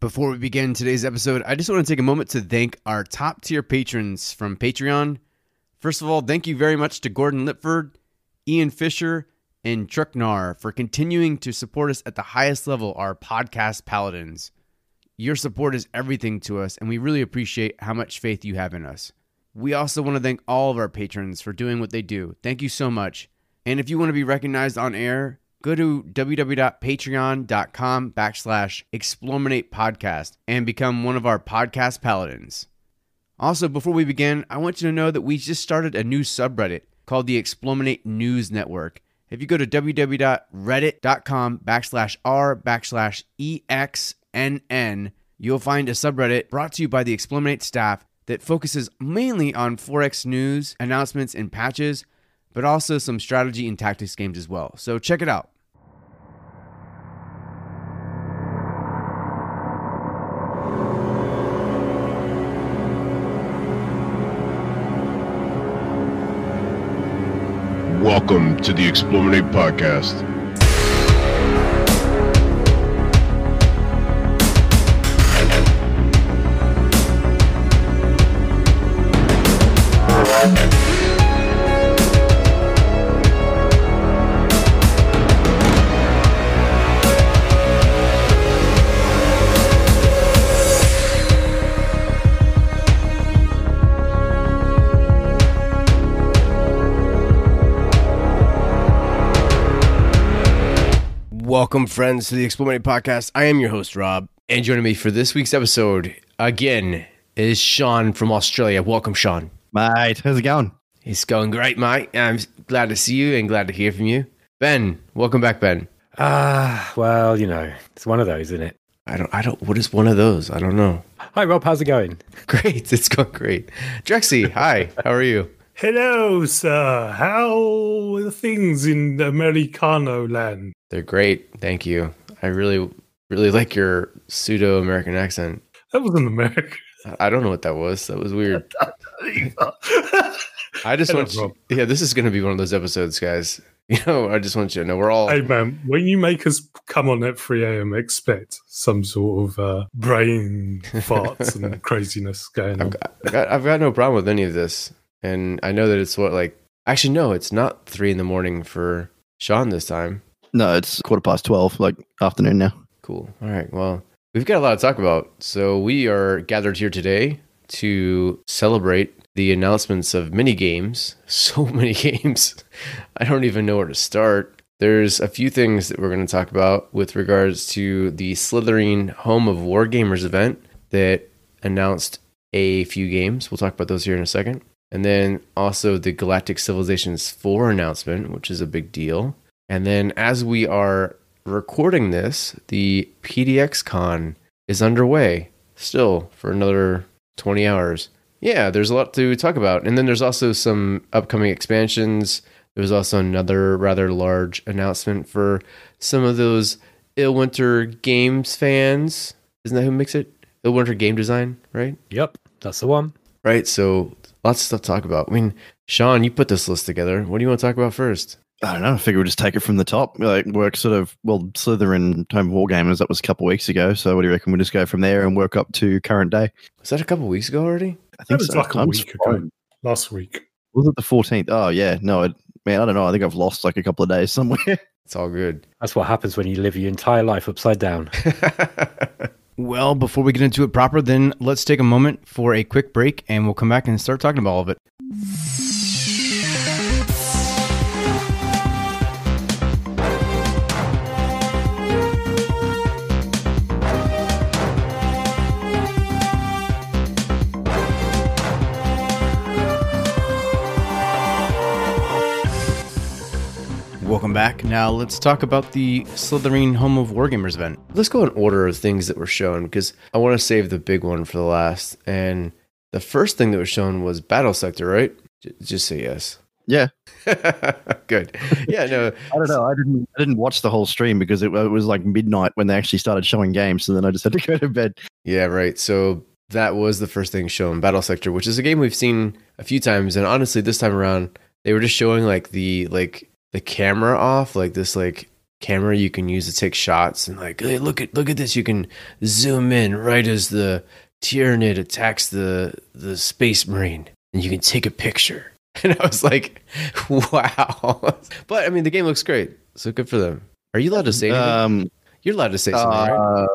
Before we begin today's episode, I just want to take a moment to thank our top tier patrons from Patreon. First of all, thank you very much to Gordon Lipford, Ian Fisher, and Trucknar for continuing to support us at the highest level, our podcast paladins. Your support is everything to us, and we really appreciate how much faith you have in us. We also want to thank all of our patrons for doing what they do. Thank you so much. And if you want to be recognized on air, go to www.patreon.com backslash explorminate podcast and become one of our podcast paladins. Also, before we begin, I want you to know that we just started a new subreddit called the Explorminate News Network. If you go to www.reddit.com backslash r backslash exnn, you'll find a subreddit brought to you by the Explorminate staff that focuses mainly on 4X news, announcements, and patches, but also some strategy and tactics games as well. So check it out. Welcome to the Explorminate Podcast. Welcome, friends, to the Explorminate Podcast. I am your host, Rob, and joining me for this week's episode again is Shaun from Australia. Welcome, Shaun. Mate, how's it going? It's going great, mate. I'm glad to see you and glad to hear from you. Ben, welcome back, Ben. Ah, well, you know, it's one of those, isn't it? I don't, I don't. What is one of those? I don't know. Hi, Rob. How's it going? Great, it's going great. Drexy, hi. How are you? Hello, sir. How are things in Americano land? They're great. Thank you. I really, really like your pseudo American accent. That wasn't America. I don't know what that was. That was weird. I just want you, yeah, this is going to be one of those episodes, guys. You know, I just want you to know we're all hey, man, when you make us come on at 3 a.m., expect some sort of uh, brain farts and craziness going on. I've got, I've got I've got no problem with any of this, and I know that it's what like actually no, it's not three in the morning for Shaun this time. No, it's quarter past 12, like afternoon now. Cool. All right. Well, we've got a lot to talk about. So we are gathered here today to celebrate the announcements of mini games. So many games. I don't even know where to start. There's a few things that we're going to talk about with regards to the Slitherine Home of Wargamers event that announced a few games. We'll talk about those here in a second. And then also the Galactic Civilizations 4 announcement, which is a big deal. And then as we are recording this, the PDX Con is underway still for another 20 hours. Yeah, there's a lot to talk about. And then there's also some upcoming expansions. There was also another rather large announcement for some of those Illwinter Games fans. Isn't that who makes it? Illwinter Game Design, right? Yep, that's the one. Right. So lots of stuff to talk about. I mean, Shaun, you put this list together. What do you want to talk about first? I don't know. I figure we'll just take it from the top. Like, work sort of, well, Slitherine Home of Wargamers, that was a couple of weeks ago. So, what do you reckon? We'll just go from there and work up to current day. Was that a couple weeks ago already? I think That was like a I'm week surprised. ago, last week. Was it the 14th? Oh, yeah. No, it, man, I don't know. I think I've lost like a couple of days somewhere. It's all good. That's what happens when you live your entire life upside down. well, before we get into it proper, then let's take a moment for a quick break and we'll come back and start talking about all of it. Welcome back. Now let's talk about the Slitherine Home of Wargamers event. Let's go in order of things that were shown because I want to save the big one for the last. And the first thing that was shown was Battle Sector, right? J- just say yes. yeah. Good. Yeah, no. I don't know. I didn't, I didn't watch the whole stream because it, it was like midnight when they actually started showing games. So then I just had to go to bed. Yeah, right. So that was the first thing shown, Battle Sector, which is a game we've seen a few times. And honestly, this time around, they were just showing like the like the camera off, like this like camera you can use to take shots and like, hey, look at look at this. You can zoom in right as the Tyranid attacks the the space marine, and you can take a picture. And I was like, wow. but I mean, the game looks great, so good for them. Are you allowed to say anything? Um, You're allowed to say something, right? uh,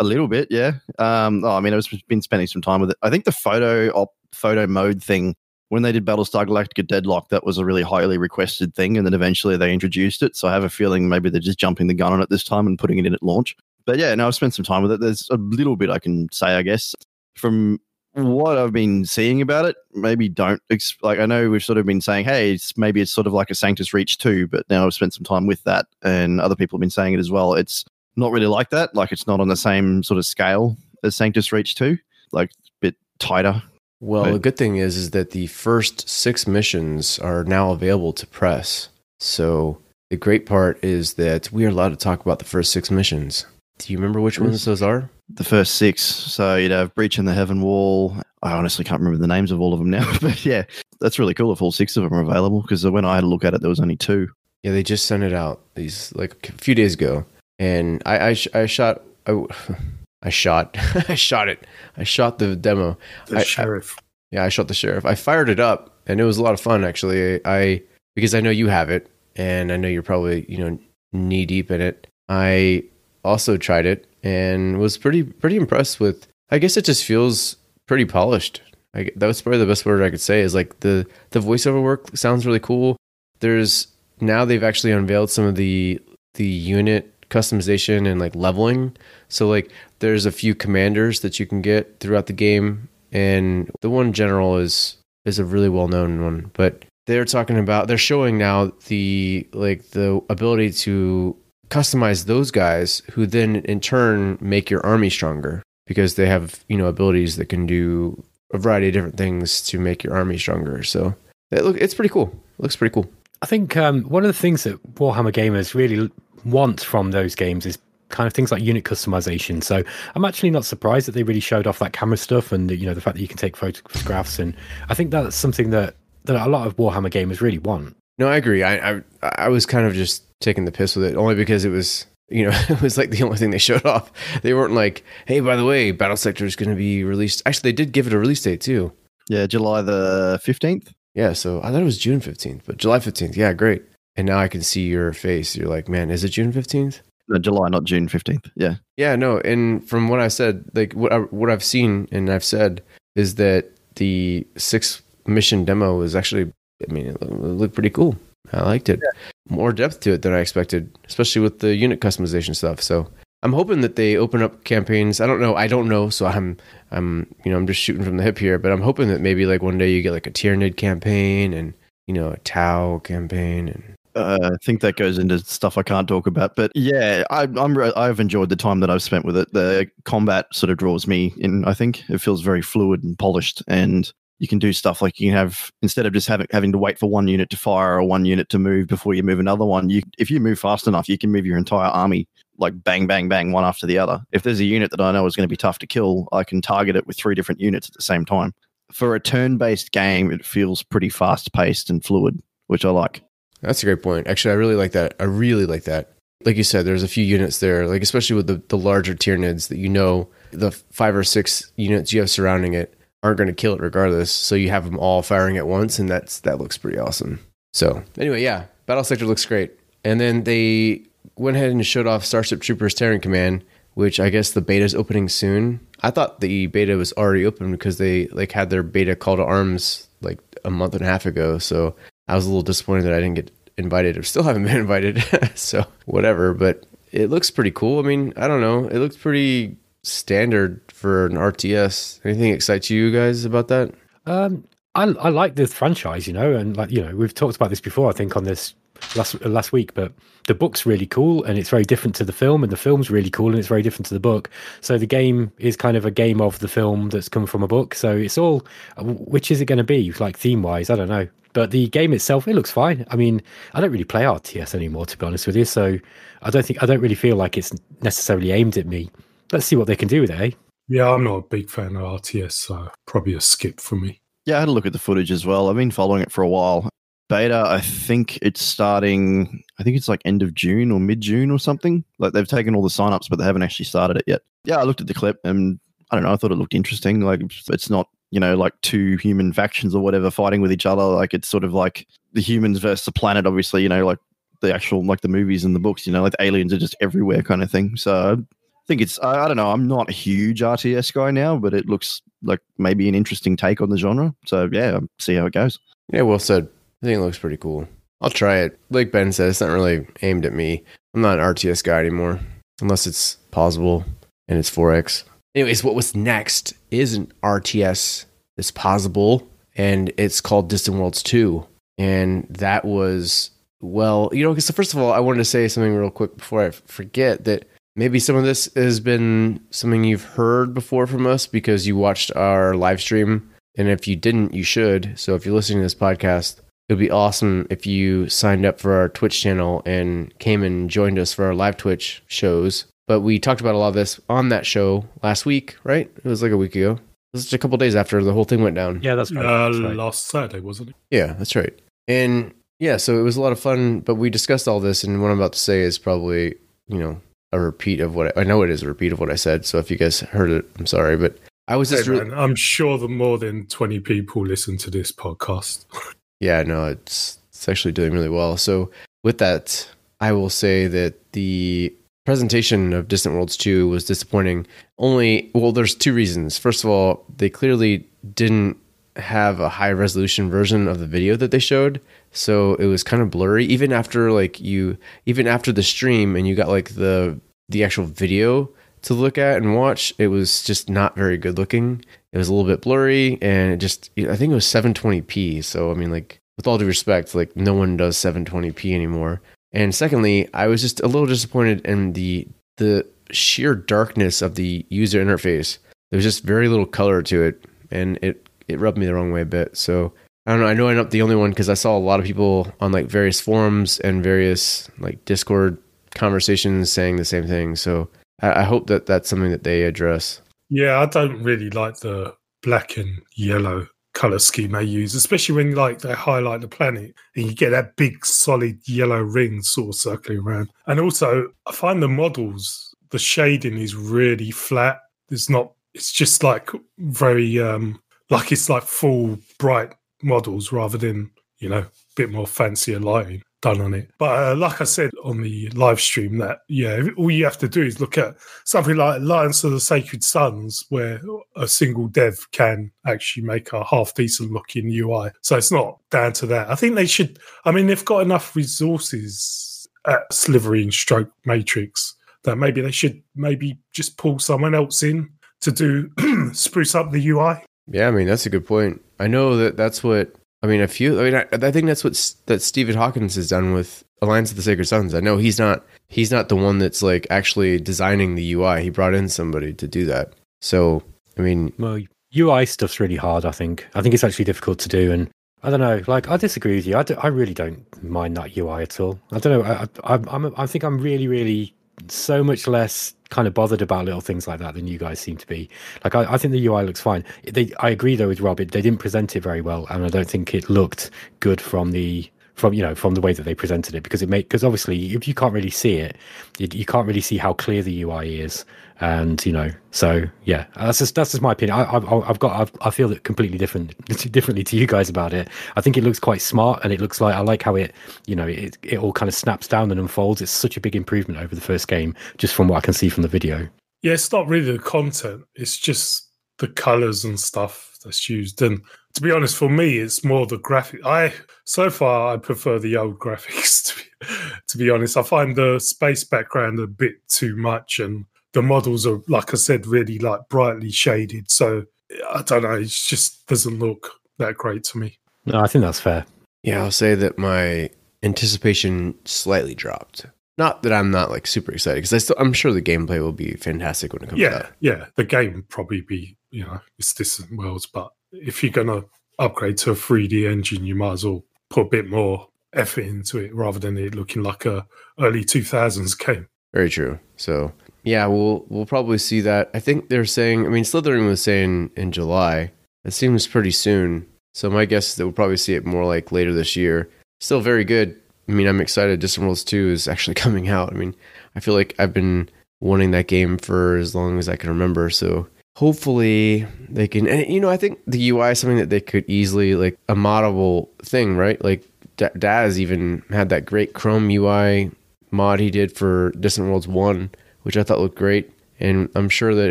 a little bit, yeah. Um, oh, I mean, I've been spending some time with it. I think the photo op, photo mode thing when they did Battlestar Galactica Deadlock, that was a really highly requested thing, and then eventually they introduced it. So I have a feeling maybe they're just jumping the gun on it this time and putting it in at launch. But yeah, no, I've spent some time with it. There's a little bit I can say, I guess, from what I've been seeing about it. Maybe don't like I know we've sort of been saying, hey, it's maybe it's sort of like a Sanctus Reach too, but now I've spent some time with that, and other people have been saying it as well. It's not really like that. Like it's not on the same sort of scale as Sanctus Reach two. Like a bit tighter. Well, Right. the good thing is is that the first six missions are now available to press. So the great part is that we are allowed to talk about the first six missions. Do you remember which ones those are? the first six. So you'd have Breach in the Heaven Wall. I honestly can't remember the names of all of them now, but yeah, that's really cool if all six of them are available because when I had a look at it, there was only two. Yeah, they just sent it out these like a few days ago, and I I, sh- I shot I, I shot I shot it I shot the demo. The I- I- sheriff. Yeah, I shot the sheriff. I fired it up, and it was a lot of fun actually. I because I know you have it, and I know you're probably you know knee deep in it. I also tried it and was pretty pretty impressed with. I guess it just feels pretty polished. I, that was probably the best word I could say. Is like the the voiceover work sounds really cool. There's now they've actually unveiled some of the the unit customization and like leveling. So like there's a few commanders that you can get throughout the game and the one general is is a really well known one but they're talking about they're showing now the like the ability to customize those guys who then in turn make your army stronger because they have you know abilities that can do a variety of different things to make your army stronger. So it look it's pretty cool. It looks pretty cool. I think um, one of the things that Warhammer gamers really want from those games is kind of things like unit customization. So I'm actually not surprised that they really showed off that camera stuff and you know the fact that you can take photographs. And I think that's something that that a lot of Warhammer gamers really want. No, I agree. I, I I was kind of just taking the piss with it, only because it was you know it was like the only thing they showed off. They weren't like, hey, by the way, Battle Sector is going to be released. Actually, they did give it a release date too. Yeah, July the 15th. Yeah, so I thought it was June fifteenth, but July fifteenth. Yeah, great. And now I can see your face. You're like, man, is it June fifteenth? No, July, not June 15th. Yeah. Yeah, no. And from what I said, like what I, what I've seen and I've said is that the six mission demo was actually, I mean, it looked pretty cool. I liked it. More depth to it than I expected, especially with the unit customization stuff. So I'm hoping that they open up campaigns. I don't know. I don't know. So I'm, I'm, you know, I'm just shooting from the hip here. But I'm hoping that maybe like one day you get like a Tyranid campaign and you know a Tau campaign and Uh, I think that goes into stuff I can't talk about, but yeah, I, re- I've enjoyed the time that I've spent with it. The combat sort of draws me in. I think it feels very fluid and polished, and you can do stuff like you can have instead of just having having to wait for one unit to fire or one unit to move before you move another one. You if you move fast enough, you can move your entire army like bang bang bang one after the other. If there's a unit that I know is going to be tough to kill, I can target it with three different units at the same time. For a turn-based game, it feels pretty fast-paced and fluid, which I like. That's a great point. Actually, I really like that. I really like that. Like you said, there's a few units there, like especially with the, the larger Tyranids that you know the five or six units you have surrounding it aren't going to kill it regardless. So you have them all firing at once, and that's that looks pretty awesome. So anyway, yeah, Battle Sector looks great. And then they went ahead and showed off Starship Troopers Terran Command, which I guess the beta is opening soon. I thought the beta was already open because they like had their beta call to arms like a month and a half ago. So I was a little disappointed that I didn't get invited or still haven't been invited. so whatever, but it looks pretty cool. I mean, I don't know. It looks pretty standard for an RTS. Anything excites you guys about that? Um, I, I like this franchise, you know, and like you know, we've talked about this before. I think on this last last week, but the book's really cool and it's very different to the film, and the film's really cool and it's very different to the book. So the game is kind of a game of the film that's come from a book. So it's all, which is it going to be like theme wise? I don't know. But the game itself, it looks fine. I mean, I don't really play RTS anymore, to be honest with you. So I don't think I don't really feel like it's necessarily aimed at me. Let's see what they can do with it. Eh? Yeah, I'm not a big fan of RTS, so probably a skip for me. Yeah, I had a look at the footage as well. I've been following it for a while. beta. I think it's starting. I think it's like end of June or mid June or something. Like they've taken all the signups, but they haven't actually started it yet. Yeah, I looked at the clip and I don't know. I thought it looked interesting. Like it's not you know like two human factions or whatever fighting with each other. Like it's sort of like the humans versus the planet. Obviously, you know, like the actual like the movies and the books. You know, like the aliens are just everywhere kind of thing. So I think it's. I, I don't know. I'm not a huge RTS guy now, but it looks like maybe an interesting take on the genre. So yeah, see how it goes. Yeah, well said. I think it looks pretty cool. I'll try it. Like Ben said, it's not really aimed at me. I'm not an RTS guy anymore, unless it's possible and it's 4X. Anyways, what was next is an RTS that's possible, and it's called Distant Worlds 2. And that was, well, you know, because first of all, I wanted to say something real quick before I forget that maybe some of this has been something you've heard before from us because you watched our live stream. And if you didn't, you should. So if you're listening to this podcast, it would be awesome if you signed up for our Twitch channel and came and joined us for our live Twitch shows. But we talked about a lot of this on that show last week, right? It was like a week ago. It was just a couple days after the whole thing went down. Yeah, that's right. Uh, that's right. Last Saturday, wasn't it? Yeah, that's right. And yeah, so it was a lot of fun, but we discussed all this, and what I'm about to say is probably, you know, a repeat of what I, I know it is a repeat of what I said. So if you guys heard it, I'm sorry, but I was just Hey, really, man, I'm sure that more than 20 people listen to this podcast. yeah, no, it's it's actually doing really well. So with that, I will say that the presentation of Distant Worlds 2 was disappointing. Only, well, there's two reasons. First of all, they clearly didn't have a high resolution version of the video that they showed. So it was kind of blurry even after like you even after the stream and you got like the the actual video to look at and watch, it was just not very good looking. It was a little bit blurry and it just I think it was 720p. So I mean like with all due respect, like no one does 720p anymore. And secondly, I was just a little disappointed in the the sheer darkness of the user interface. There was just very little color to it, and it it rubbed me the wrong way a bit. So I don't know. I know I'm not the only one because I saw a lot of people on like various forums and various like Discord conversations saying the same thing. So I, I hope that that's something that they address. Yeah, I don't really like the black and yellow color scheme they use, especially when like they highlight the planet and you get that big solid yellow ring sort of circling around. And also, I find the models, the shading is really flat. It's not. It's just like very um like it's like full bright models rather than you know a bit more fancier lighting done on it. But uh, like I said on the live stream, that yeah, all you have to do is look at something like Alliance of the Sacred Suns, where a single dev can actually make a half decent looking UI. So it's not down to that. I think they should. I mean, they've got enough resources at Slitherine and Stroke Matrix that maybe they should maybe just pull someone else in to do spruce up the UI. Yeah, I mean that's a good point. I know that that's what I mean. A few. I mean, I, I think that's what S- that Stephen Hawkins has done with Alliance of the Sacred Suns. I know he's not he's not the one that's like actually designing the UI. He brought in somebody to do that. So I mean, Well, UI stuff's really hard. I think. I think it's actually difficult to do, and I don't know. Like, I disagree with you. I, do, I really don't mind that UI at all. I don't know. I, I, I'm, I think I'm really, really so much less kind of bothered about little things like that than you guys seem to be. Like, I, I think the UI looks fine. They, I agree though with Rob. It, they didn't present it very well, and I don't think it looked good from the from you know from the way that they presented it because it made because obviously if you can't really see it you, you can't really see how clear the UI is and you know so yeah that's just that's just my opinion I, I've got I've, I feel completely different differently to you guys about it I think it looks quite smart and it looks like I like how it you know it, it all kind of snaps down and unfolds it's such a big improvement over the first game just from what I can see from the video Yeah, it's not really the content, it's just the colors and stuff that's used. And to be honest, for me, it's more the graphic. I so far I prefer the old graphics. To be, to be honest, I find the space background a bit too much, and the models are, like I said, really like brightly shaded. So I don't know. It just doesn't look that great to me. no I think that's fair yeah, I'll say that my anticipation slightly dropped. Not that I'm not like super excited because I still I'm sure the gameplay will be fantastic when it comes Yeah, out. yeah. The game would probably be, you know, it's distant worlds, but if you're gonna upgrade to a 3D engine, you might as well put a bit more effort into it rather than it looking like a early 2000s game. Very true. So yeah, we'll we'll probably see that. I think they're saying. I mean, Slitherine was saying in July. It seems pretty soon. So my guess is that we'll probably see it more like later this year. still very good. I mean, I'm excited. Distant Worlds 2 is actually coming out. I mean, I feel like I've been wanting that game for as long as I can remember. So hopefully they can. And you know, I think the UI is something that they could easily like a moddable thing, right? Like D- Daz even had that great Chrome UI mod he did for Distant Worlds 1, which I thought looked great. And I'm sure that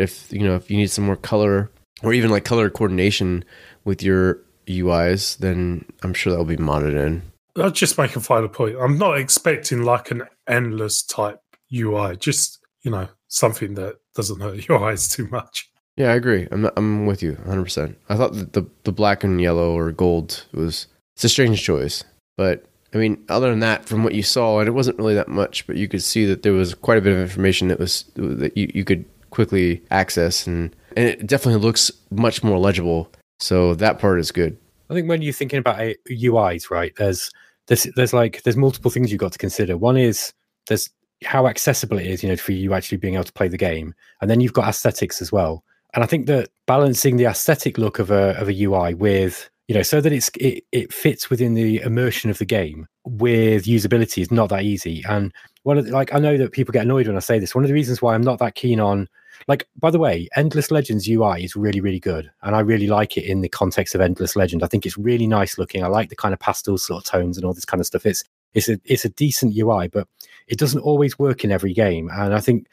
if you know if you need some more color or even like color coordination with your UIs, then I'm sure that'll be modded in. I'll just make a final point. I'm not expecting like an endless type UI, just, you know, something that doesn't hurt your eyes too much. Yeah, I agree. I'm I'm with you 100%. I thought that the the black and yellow or gold was it's a strange choice, but I mean, other than that, from what you saw, and it wasn't really that much, but you could see that there was quite a bit of information that was that you, you could quickly access, and and it definitely looks much more legible. So that part is good. I think when you're thinking about UIs, right? There's there's there's like there's multiple things you've got to consider. One is there's how accessible it is, you know, for you actually being able to play the game, and then you've got aesthetics as well. And I think that balancing the aesthetic look of a of a UI with you know so that it's it, it fits within the immersion of the game with usability is not that easy. And one of the, like I know that people get annoyed when I say this. One of the reasons why I'm not that keen on like by the way endless legends ui is really really good and i really like it in the context of endless legend i think it's really nice looking i like the kind of pastel sort of tones and all this kind of stuff it's it's a it's a decent ui but it doesn't always work in every game. And I think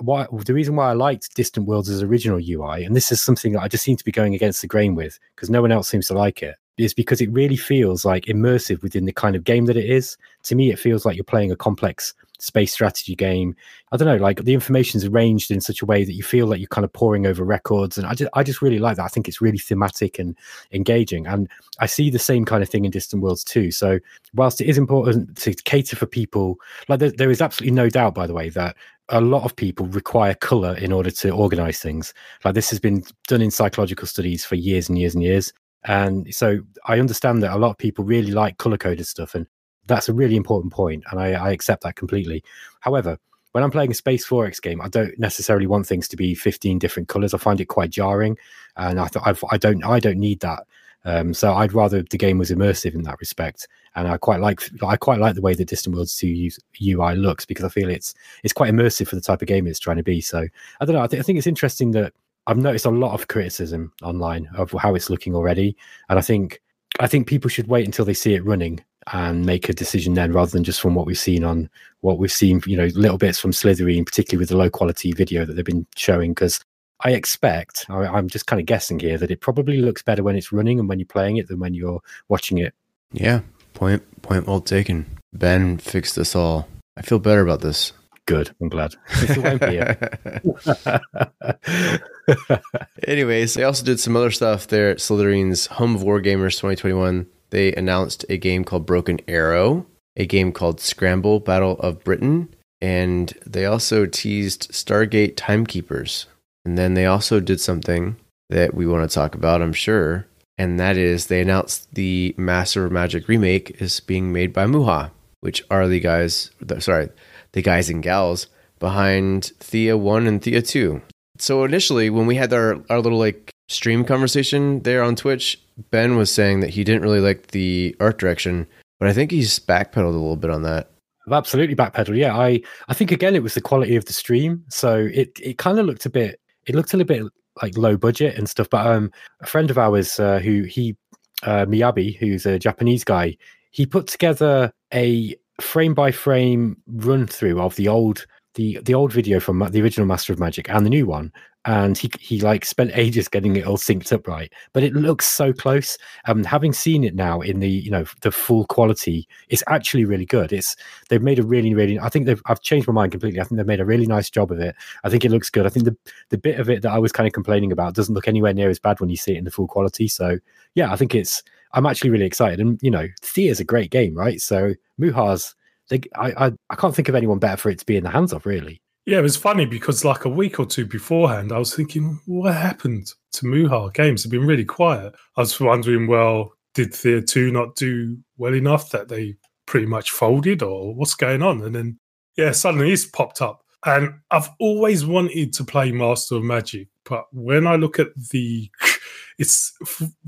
why, the reason why I liked Distant Worlds' as original UI, and this is something that I just seem to be going against the grain with because no one else seems to like it, is because it really feels like immersive within the kind of game that it is. To me, it feels like you're playing a complex space strategy game. I don't know, like the information is arranged in such a way that you feel like you're kind of poring over records. And I just, I just really like that. I think it's really thematic and engaging. And I see the same kind of thing in Distant Worlds too. So whilst it is important to cater for people, like there, there is absolutely no doubt, by the way, that a lot of people require color in order to organize things. Like this has been done in psychological studies for years and years and years. And so I understand that a lot of people really like color coded stuff. And that's a really important point, and I, I accept that completely. However, when I'm playing a Space 4X game, I don't necessarily want things to be 15 different colors. I find it quite jarring, and I thought I don't I don't need that. Um, so I'd rather the game was immersive in that respect, and I quite like I quite like the way the Distant Worlds 2 UI looks because I feel it's it's quite immersive for the type of game it's trying to be. So I don't know. I, th- I think it's interesting that I've noticed a lot of criticism online of how it's looking already, and I think I think people should wait until they see it running and make a decision then rather than just from what we've seen on what we've seen, you know, little bits from Slitherine, particularly with the low quality video that they've been showing. Because I expect, I, am just kind of guessing here, that it probably looks better when it's running and when you're playing it than when you're watching it. Yeah, point point well taken. Ben fixed us all. I feel better about this. Good. I'm glad. Anyways, they also did some other stuff there at Slitherine's Home of Wargamers 2021 they announced a game called Broken Arrow, a game called Scramble Battle of Britain, and they also teased Stargate Timekeepers. And then they also did something that we want to talk about, I'm sure, and that is they announced the Master of Magic remake is being made by Muha, which are the guys, sorry, the guys and gals behind Thea 1 and Thea 2. So initially, when we had our, our little like stream conversation there on Twitch, Ben was saying that he didn't really like the art direction, but I think he's backpedaled a little bit on that. I've absolutely backpedaled. Yeah, I I think again it was the quality of the stream. So it it kind of looked a bit it looked a little bit like low budget and stuff. But um, a friend of ours uh, who he uh, Miyabi, who's a Japanese guy, he put together a frame by frame run through of the old the the old video from the original Master of Magic and the new one, and he he like spent ages getting it all synced up right. But it looks so close. Um, having seen it now in the you know the full quality, it's actually really good. It's they've made a really really. I think they've I've changed my mind completely. I think they've made a really nice job of it. I think it looks good. I think the the bit of it that I was kind of complaining about doesn't look anywhere near as bad when you see it in the full quality. So yeah, I think it's. I'm actually really excited. And you know, Thea is a great game, right? So Muha's they, I, I, I can't think of anyone better for it to be in the hands of, really. Yeah, it was funny because like a week or two beforehand, I was thinking, what happened to Muha? Games have been really quiet. I was wondering, well, did Thea 2 not do well enough that they pretty much folded or what's going on? And then, yeah, suddenly it's popped up. And I've always wanted to play Master of Magic, but when I look at the, it's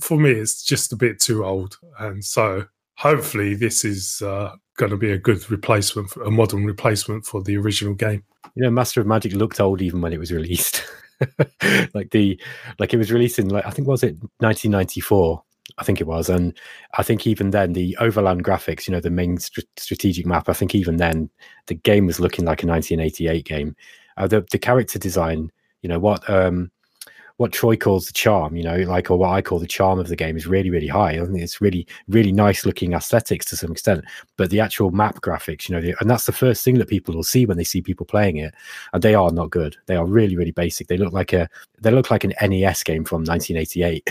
for me, it's just a bit too old. And so hopefully this is uh, going to be a good replacement, for, a modern replacement for the original game. You know, Master of Magic looked old even when it was released. like the like it was released in like I think was it 1994 I think it was. And I think even then, the overland graphics, you know, the main st- strategic map, I think even then, the game was looking like a 1988 game. Uh, the, the character design, you know, what um, what Troy calls the charm, you know, like or what I call the charm of the game is really, really high. I think it's really, really nice looking aesthetics to some extent. But the actual map graphics, you know, the, and that's the first thing that people will see when they see people playing it, and they are not good. They are really, really basic. They look like a they look like an NES game from 1988.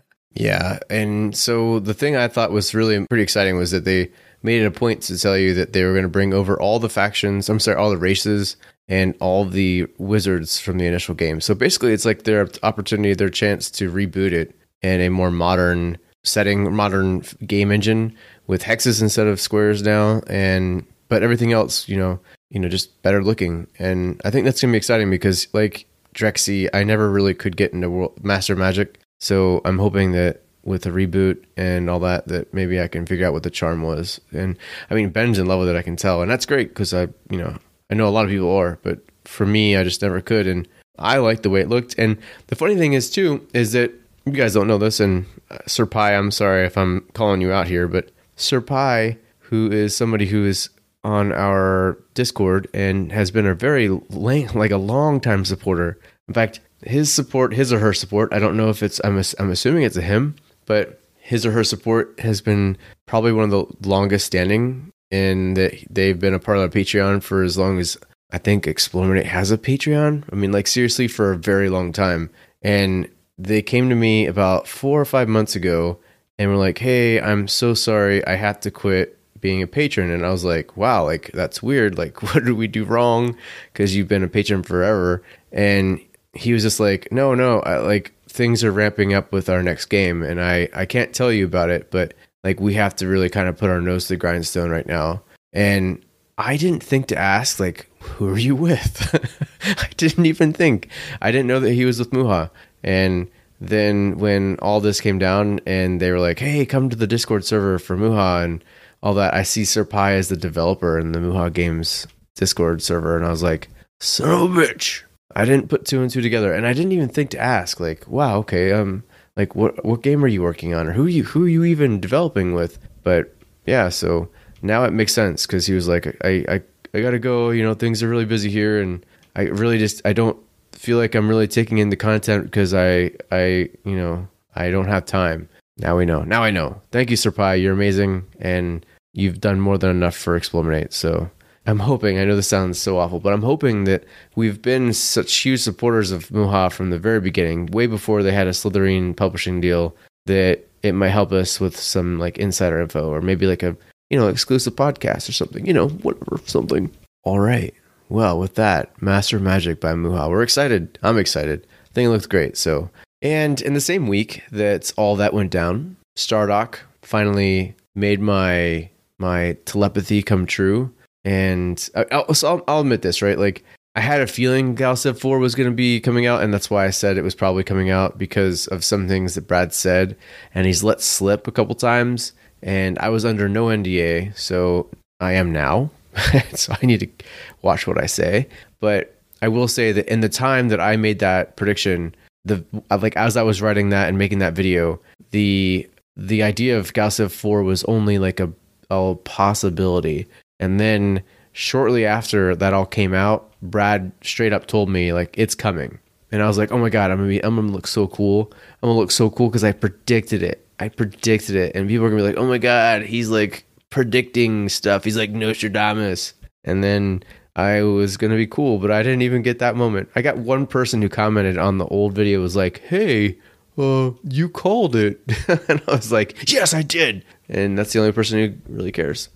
Yeah. And so the thing I thought was really pretty exciting was that they made it a point to tell you that they were going to bring over all the factions, I'm sorry, all the races and all the wizards from the initial game. So basically, it's like their opportunity, their chance to reboot it in a more modern setting, modern game engine with hexes instead of squares now. And, but everything else, you know, you know, just better looking. And I think that's going to be exciting because, like Drexy, I never really could get into World, Master Magic so I'm hoping that with a reboot and all that, that maybe I can figure out what the charm was. And I mean, Ben's in love with it, I can tell, and that's great because I, you know, I know a lot of people are, but for me, I just never could, and I like the way it looked. And the funny thing is too is that you guys don't know this, and uh, Sir Pi, I'm sorry if I'm calling you out here, but Sir Pi, who is somebody who is on our Discord and has been a very like a long time supporter. In fact, his support, his or her support, I don't know if it's, I'm, I'm assuming it's a him, but his or her support has been probably one of the longest standing and that they've been a part of our Patreon for as long as I think Explorminate has a Patreon. I mean, like seriously, for a very long time. And they came to me about four or five months ago and were like, "Hey, I'm so sorry, I had to quit being a patron." And I was like, "Wow, like that's weird. Like, what did we do wrong? Because you've been a patron forever." And he was just like, no, no, I, like things are ramping up with our next game, and I I can't tell you about it, but like we have to really kind of put our nose to the grindstone right now. And I didn't think to ask like, who are you with? I didn't even think. I didn't know that he was with Muha, and then when all this came down and they were like, hey, come to the Discord server for Muha and all that, I see Sir Pi as the developer in the Muha Games Discord server, and I was like, son of a bitch. I didn't put two and two together, and I didn't even think to ask, like, wow, okay, um, like what what game are you working on, or who you who are you even developing with? But yeah, so now it makes sense because he was like, I I I gotta go, you know, things are really busy here, and I really just I don't feel like I'm really taking in the content because I I you know I don't have time. Now we know. Now I know. Thank you, Sir Pi. You're amazing, and you've done more than enough for Explorminate. So I'm hoping, I know this sounds so awful, but I'm hoping that we've been such huge supporters of Muha from the very beginning, way before they had a Slitherine publishing deal, that it might help us with some like insider info or maybe like a, you know, exclusive podcast or something, you know, whatever, something. All right. Well, with that, Master Magic by Muha. We're excited. I'm excited. I think it looks great. So, and in the same week that all that went down, Stardock finally made my my telepathy come true and I'll, so I'll, I'll, admit this, right? Like I had a feeling Gal Civ 4 was going to be coming out, and that's why I said it was probably coming out because of some things that Brad said, and he's let slip a couple times. And I was under no NDA, so I am now. so I need to watch what I say. But I will say that in the time that I made that prediction, the like as I was writing that and making that video, the the idea of Gal 4 was only like a a possibility and then shortly after that all came out, Brad straight up told me like it's coming. And I was like, "Oh my god, I'm going to be I'm going to look so cool. I'm going to look so cool cuz I predicted it. I predicted it." And people are going to be like, "Oh my god, he's like predicting stuff. He's like Nostradamus." And then I was going to be cool, but I didn't even get that moment. I got one person who commented on the old video was like, "Hey, uh, you called it." and I was like, "Yes, I did." And that's the only person who really cares.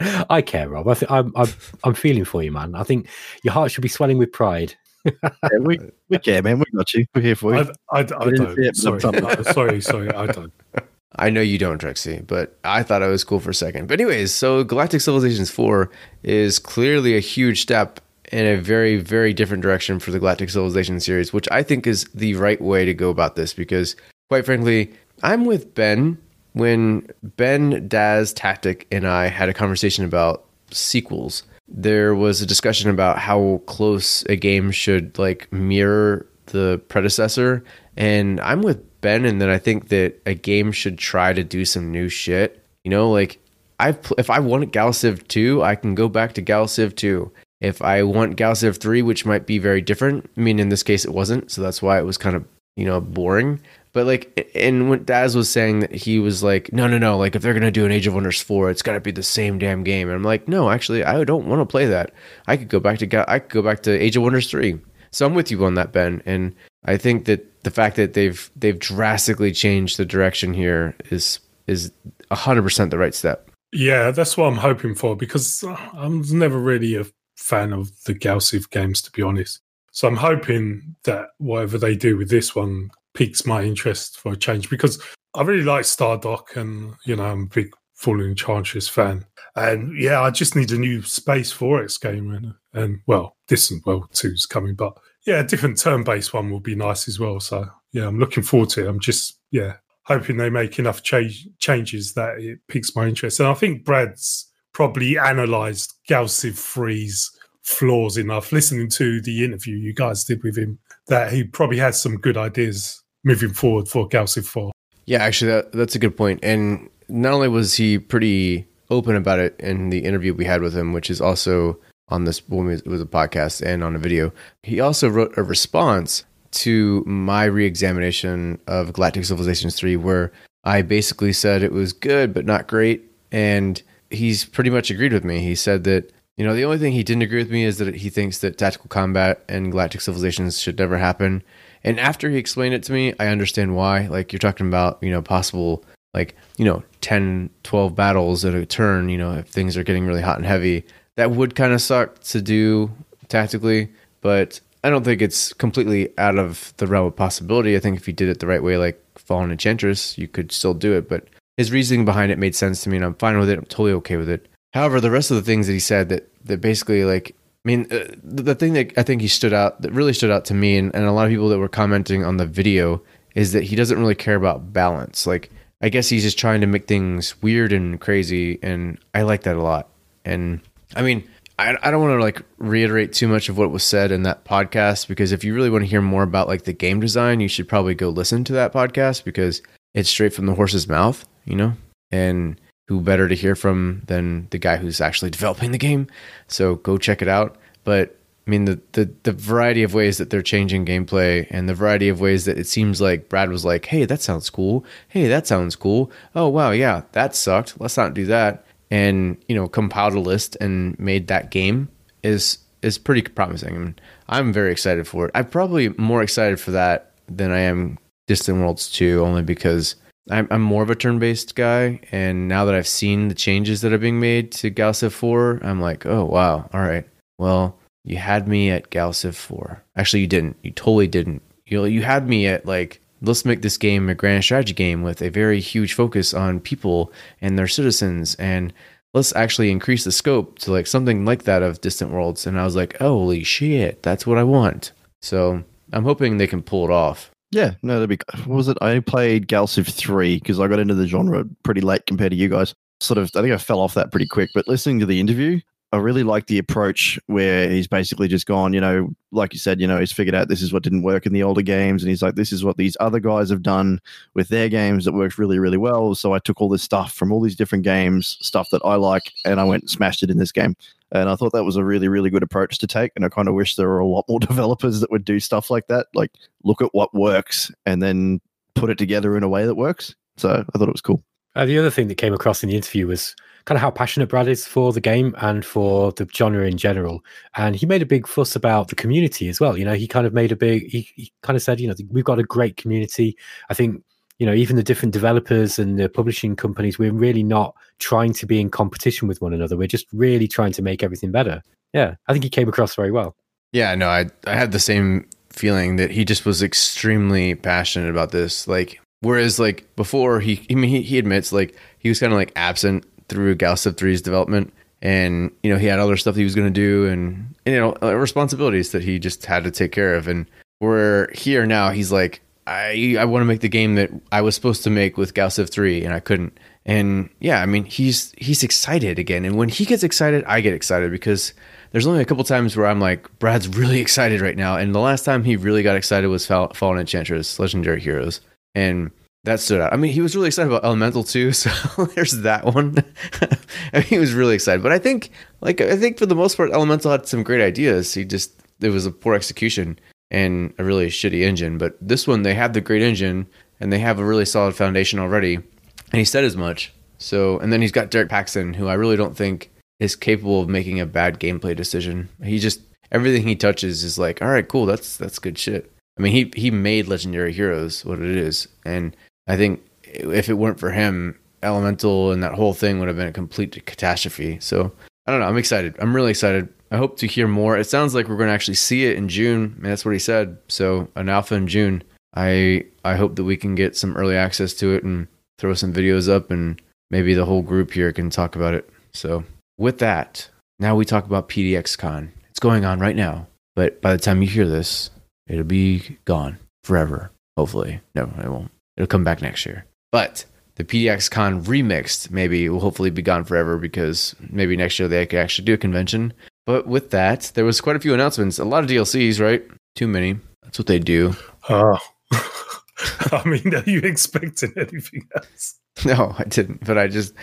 I care, Rob. I th- I'm, I'm, I'm feeling for you, man. I think your heart should be swelling with pride. yeah, we, we care, man. We got you. We're here for you. I, I, I don't. Sorry. sorry, sorry. I don't. I know you don't, Drexy, but I thought it was cool for a second. But anyways, so Galactic Civilizations 4 is clearly a huge step in a very, very different direction for the Galactic Civilization series, which I think is the right way to go about this because, quite frankly, I'm with Ben when Ben, Daz, Tactic, and I had a conversation about sequels, there was a discussion about how close a game should like mirror the predecessor. And I'm with Ben, in that I think that a game should try to do some new shit. You know, like I've pl- if I want Galciv 2, I can go back to Galciv 2. If I want Galciv 3, which might be very different, I mean, in this case, it wasn't. So that's why it was kind of, you know, boring. But like, and when Daz was saying that he was like, no, no, no, like if they're gonna do an Age of Wonders four, it's gotta be the same damn game. And I'm like, no, actually, I don't want to play that. I could go back to I could go back to Age of Wonders three. So I'm with you on that, Ben. And I think that the fact that they've they've drastically changed the direction here is is hundred percent the right step. Yeah, that's what I'm hoping for because I'm never really a fan of the Galciv games, to be honest. So I'm hoping that whatever they do with this one piques my interest for a change because I really like Stardock and, you know, I'm a big Fallen Enchantress fan. And yeah, I just need a new space 4X game. And, and well, Distant World 2 is coming, but yeah, a different turn based one will be nice as well. So yeah, I'm looking forward to it. I'm just, yeah, hoping they make enough change, changes that it piques my interest. And I think Brad's probably analysed Galciv 3's flaws enough, listening to the interview you guys did with him, that he probably has some good ideas moving forward for Galciv 4. Yeah, actually, that, that's a good point. And not only was he pretty open about it in the interview we had with him, which is also on this it was a podcast and on a video, he also wrote a response to my re-examination of Galactic Civilizations 3 where I basically said it was good but not great and he's pretty much agreed with me. He said that you know the only thing he didn't agree with me is that he thinks that tactical combat and Galactic Civilizations should never happen. And after he explained it to me, I understand why. Like you're talking about, you know, possible like, you know, 10, 12 battles at a turn, you know, if things are getting really hot and heavy. That would kind of suck to do tactically, but I don't think it's completely out of the realm of possibility. I think if you did it the right way, like Fallen Enchantress, you could still do it. But his reasoning behind it made sense to me, and I'm fine with it. I'm totally okay with it. However, the rest of the things that he said that that basically like I mean, uh, the thing that I think he stood out, that really stood out to me, and, and a lot of people that were commenting on the video, is that he doesn't really care about balance. Like, I guess he's just trying to make things weird and crazy, and I like that a lot. And I mean, I, I don't want to like reiterate too much of what was said in that podcast because if you really want to hear more about like the game design, you should probably go listen to that podcast because it's straight from the horse's mouth, you know? And who better to hear from than the guy who's actually developing the game? So go check it out. But I mean, the, the, the variety of ways that they're changing gameplay and the variety of ways that it seems like Brad was like, hey, that sounds cool. Hey, that sounds cool. Oh, wow, yeah, that sucked. Let's not do that. And, you know, compiled a list and made that game is is pretty promising. I mean, I'm very excited for it. I'm probably more excited for that than I am Distant Worlds 2, only because I'm, I'm more of a turn based guy. And now that I've seen the changes that are being made to Galciv 4, I'm like, oh, wow, all right. Well, you had me at Galciv 4. Actually, you didn't. You totally didn't. You, you had me at like, let's make this game a grand strategy game with a very huge focus on people and their citizens. And let's actually increase the scope to like something like that of Distant Worlds. And I was like, holy shit, that's what I want. So I'm hoping they can pull it off. Yeah, no, that'd be. What was it? I played Galciv 3 because I got into the genre pretty late compared to you guys. Sort of, I think I fell off that pretty quick. But listening to the interview, I really like the approach where he's basically just gone, you know, like you said, you know, he's figured out this is what didn't work in the older games. And he's like, this is what these other guys have done with their games that works really, really well. So I took all this stuff from all these different games, stuff that I like, and I went and smashed it in this game. And I thought that was a really, really good approach to take. And I kind of wish there were a lot more developers that would do stuff like that. Like look at what works and then put it together in a way that works. So I thought it was cool. Uh, the other thing that came across in the interview was kind of how passionate Brad is for the game and for the genre in general. And he made a big fuss about the community as well. You know, he kind of made a big, he, he kind of said, you know, we've got a great community. I think, you know, even the different developers and the publishing companies, we're really not trying to be in competition with one another. We're just really trying to make everything better. Yeah, I think he came across very well. Yeah, no, I I had the same feeling that he just was extremely passionate about this. Like, whereas like before, he I mean he, he admits like he was kind of like absent through Galciv 3's development. And, you know, he had other stuff he was going to do and, and, you know, uh, responsibilities that he just had to take care of. And we're here now, he's like, I I want to make the game that I was supposed to make with Gal Civ 3 and I couldn't. And yeah, I mean, he's he's excited again. And when he gets excited, I get excited because there's only a couple times where I'm like, Brad's really excited right now. And the last time he really got excited was Fall- Fallen Enchantress, Legendary Heroes. And that stood out. I mean, he was really excited about Elemental too, so there's that one. I mean, he was really excited. But I think, like, I think for the most part, Elemental had some great ideas. He just it was a poor execution and a really shitty engine. But this one, they have the great engine and they have a really solid foundation already. And he said as much. So, and then he's got Derek Paxton, who I really don't think is capable of making a bad gameplay decision. He just everything he touches is like, all right, cool, that's that's good shit. I mean, he he made Legendary Heroes what it is, and I think if it weren't for him, Elemental and that whole thing would have been a complete catastrophe. So I don't know. I'm excited. I'm really excited. I hope to hear more. It sounds like we're going to actually see it in June. I mean, that's what he said. So an alpha in June. I I hope that we can get some early access to it and throw some videos up, and maybe the whole group here can talk about it. So with that, now we talk about PDXCon. It's going on right now, but by the time you hear this, it'll be gone forever. Hopefully, no, it won't. It'll come back next year. But the PDX Con remixed maybe will hopefully be gone forever because maybe next year they could actually do a convention. But with that, there was quite a few announcements. A lot of DLCs, right? Too many. That's what they do. Oh. I mean, are you expecting anything else? No, I didn't. But I just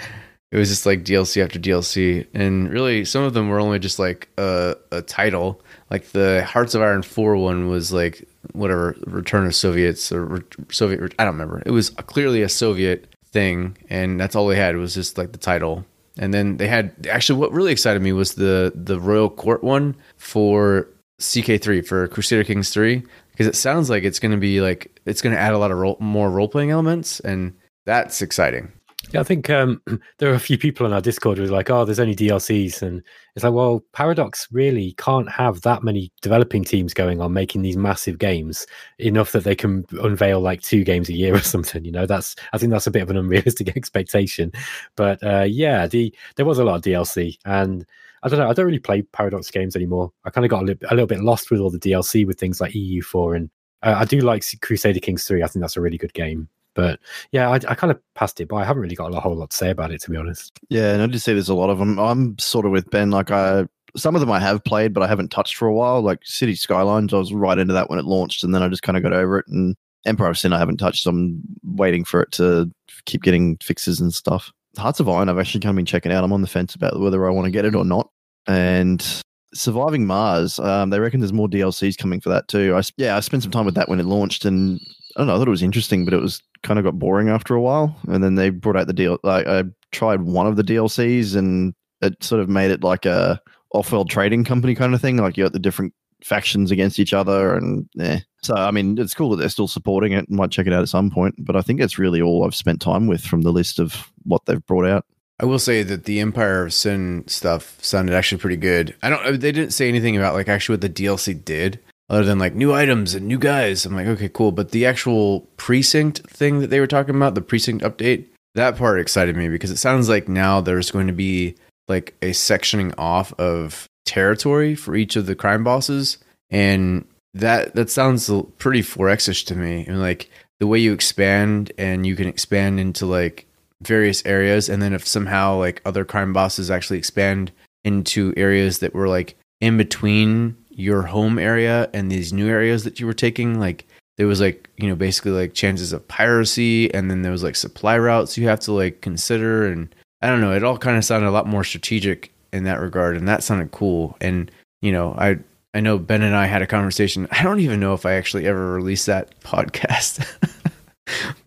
it was just like DLC after DLC, and really some of them were only just like a, a title. Like the Hearts of Iron Four one was like whatever Return of Soviets or Re- Soviet. I don't remember. It was clearly a Soviet thing, and that's all they had was just like the title. And then they had actually what really excited me was the the Royal Court one for CK3 for Crusader Kings 3 because it sounds like it's going to be like it's going to add a lot of role, more role playing elements and that's exciting. Yeah, I think um, there are a few people on our Discord who are like, "Oh, there's only DLCs," and it's like, well, Paradox really can't have that many developing teams going on making these massive games enough that they can unveil like two games a year or something. You know, that's I think that's a bit of an unrealistic expectation. But uh, yeah, the there was a lot of DLC, and I don't know, I don't really play Paradox games anymore. I kind of got a, li- a little bit lost with all the DLC with things like EU4, and uh, I do like Crusader Kings 3. I think that's a really good game. But yeah, I, I kind of passed it by. I haven't really got a whole lot to say about it, to be honest. Yeah, and I did see there's a lot of them. I'm sort of with Ben. Like I, some of them I have played, but I haven't touched for a while. Like City Skylines, I was right into that when it launched, and then I just kind of got over it. And Empire of Sin, I haven't touched. So I'm waiting for it to keep getting fixes and stuff. Hearts of Iron, I've actually kind of been checking out. I'm on the fence about whether I want to get it or not. And Surviving Mars, um, they reckon there's more DLCs coming for that too. I yeah, I spent some time with that when it launched, and I don't know, I thought it was interesting, but it was kind of got boring after a while. And then they brought out the deal. Like I tried one of the DLCs, and it sort of made it like a off-world trading company kind of thing. Like you got the different factions against each other, and yeah. So I mean, it's cool that they're still supporting it. Might check it out at some point, but I think that's really all I've spent time with from the list of what they've brought out. I will say that the Empire of Sin stuff sounded actually pretty good. I don't. They didn't say anything about like actually what the DLC did, other than like new items and new guys. I'm like, okay, cool. But the actual precinct thing that they were talking about, the precinct update, that part excited me because it sounds like now there's going to be like a sectioning off of territory for each of the crime bosses, and that that sounds pretty 4X-ish to me. And like the way you expand and you can expand into like various areas and then if somehow like other crime bosses actually expand into areas that were like in between your home area and these new areas that you were taking like there was like you know basically like chances of piracy and then there was like supply routes you have to like consider and i don't know it all kind of sounded a lot more strategic in that regard and that sounded cool and you know i i know ben and i had a conversation i don't even know if i actually ever released that podcast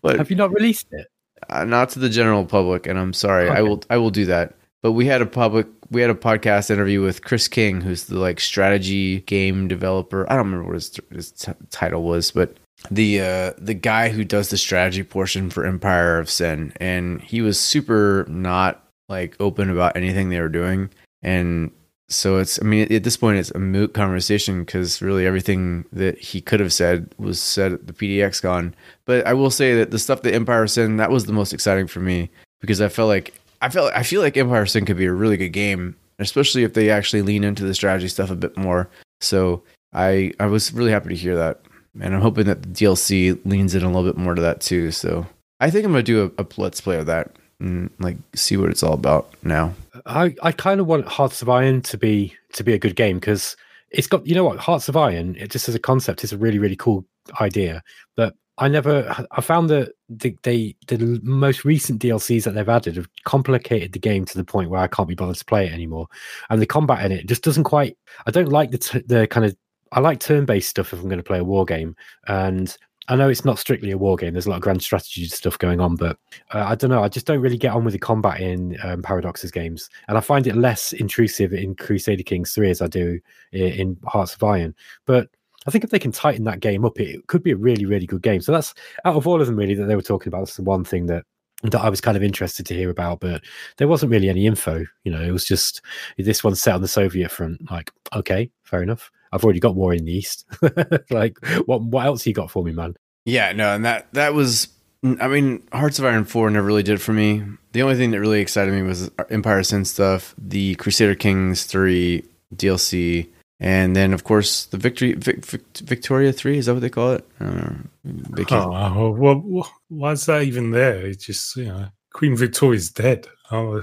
but Have you not released it? uh, not to the general public and i'm sorry i will i will do that but we had a public we had a podcast interview with chris king who's the like strategy game developer. I don't remember what his, his t- title was but the uh the guy who does the strategy portion for empire of sin and he was super not like open about anything they were doing. And so it's i mean at this point it's a moot conversation because really everything that he could have said was said at the pdx con. But I will say that the stuff that Empire of Sin that was the most exciting for me because I felt like I felt I feel like Empire Sin could be a really good game, especially if they actually lean into the strategy stuff a bit more. So I I was really happy to hear that. and I'm hoping that the DLC leans in a little bit more to that too. So I think I'm gonna do a, a let's play of that and like see what it's all about now. I, I kind of want Hearts of Iron to be to be a good game because it's got you know what Hearts of Iron it just as a concept is a really really cool idea but I never I found that the, they the most recent DLCs that they've added have complicated the game to the point where I can't be bothered to play it anymore and the combat in it just doesn't quite I don't like the t- the kind of I like turn based stuff if I'm going to play a war game and I know it's not strictly a war game. There's a lot of grand strategy stuff going on, but uh, I don't know. I just don't really get on with the combat in um, Paradox's games, and I find it less intrusive in Crusader Kings Three as I do in, in Hearts of Iron. But I think if they can tighten that game up, it could be a really, really good game. So that's out of all of them really that they were talking about. That's the one thing that that I was kind of interested to hear about, but there wasn't really any info. You know, it was just this one set on the Soviet front. Like, okay, fair enough. I've already got war in the east. like, what what else you got for me, man? Yeah, no, and that that was. I mean, Hearts of Iron Four never really did for me. The only thing that really excited me was Empire Sin stuff, the Crusader Kings Three DLC, and then of course the Victory Vic, Vic, Victoria Three. Is that what they call it? Oh, well, why is that even there? It's just you know, Queen Victoria's dead. Oh,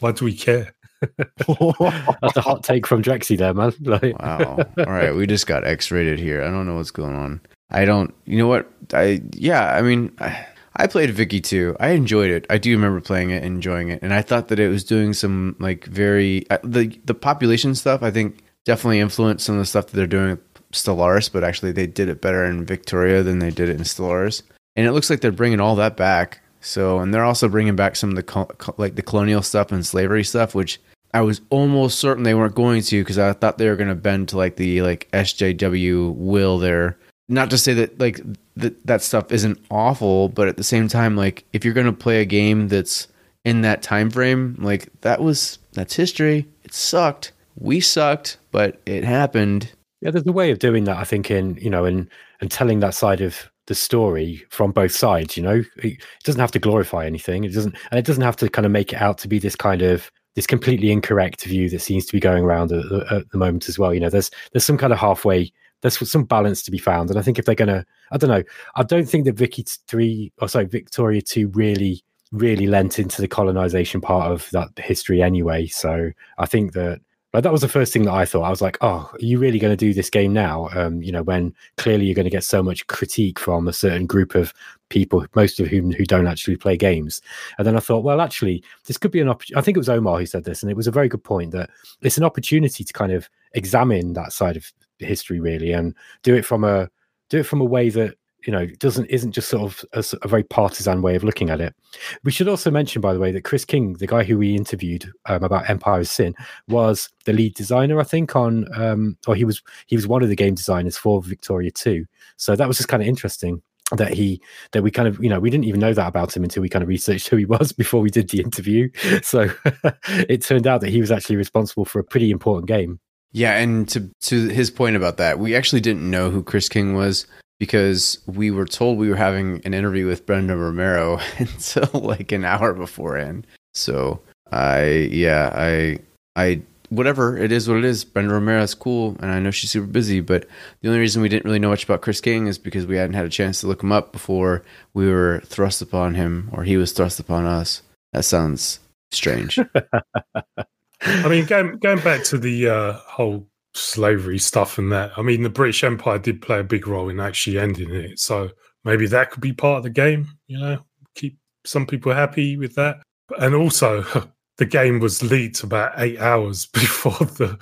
why do we care? That's a hot take from Drexy there, man. Like... wow. All right, we just got X-rated here. I don't know what's going on. I don't. You know what? I yeah. I mean, I, I played Vicky too. I enjoyed it. I do remember playing it, enjoying it, and I thought that it was doing some like very uh, the the population stuff. I think definitely influenced some of the stuff that they're doing with Stellaris, but actually they did it better in Victoria than they did it in Stellaris. And it looks like they're bringing all that back. So, and they're also bringing back some of the like the colonial stuff and slavery stuff, which I was almost certain they weren't going to because I thought they were going to bend to like the like SJW will there. Not to say that like that that stuff isn't awful, but at the same time, like if you're going to play a game that's in that time frame, like that was that's history. It sucked. We sucked, but it happened. Yeah, there's a way of doing that. I think in you know and and telling that side of the story from both sides. You know, it doesn't have to glorify anything. It doesn't, and it doesn't have to kind of make it out to be this kind of this completely incorrect view that seems to be going around at, at the moment as well. You know, there's there's some kind of halfway. There's some balance to be found, and I think if they're gonna, I don't know, I don't think that Vicky three or sorry Victoria two really really lent into the colonization part of that history anyway. So I think that like that was the first thing that I thought. I was like, "Oh, are you really going to do this game now?" Um, you know, when clearly you're going to get so much critique from a certain group of people, most of whom who don't actually play games. And then I thought, well, actually, this could be an opportunity. I think it was Omar who said this, and it was a very good point that it's an opportunity to kind of examine that side of history really, and do it from a do it from a way that you know doesn't isn't just sort of a, a, very partisan way of looking at it. We should also mention by the way that chris king the guy who we interviewed um, about empire of sin was the lead designer i think on um, or he was he was one of the game designers for victoria 2 so that was just kind of interesting that he that we kind of you know we didn't even know that about him until we kind of researched who he was before we did the interview. So it turned out that he was actually responsible for a pretty important game. Yeah and to to his point about that we actually didn't know who chris king was because we were told we were having an interview with Brenda Romero until like an hour beforehand. So I, yeah, I, I, whatever it is, what it is. Brenda Romero is cool, and I know she's super busy. But the only reason we didn't really know much about Chris King is because we hadn't had a chance to look him up before we were thrust upon him, or he was thrust upon us. That sounds strange. I mean, going going back to the uh, whole slavery stuff and that. I mean, the British Empire did play a big role in actually ending it. So maybe that could be part of the game, you know, keep some people happy with that. And also, the game was leaked about eight hours before the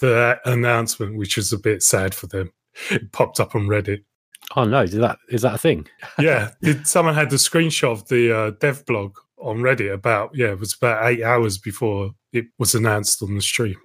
the announcement, which is a bit sad for them. It popped up on Reddit. Oh no! Is that is that a thing? yeah, did someone had the screenshot of the uh, dev blog on Reddit about yeah, it was about eight hours before it was announced on the stream.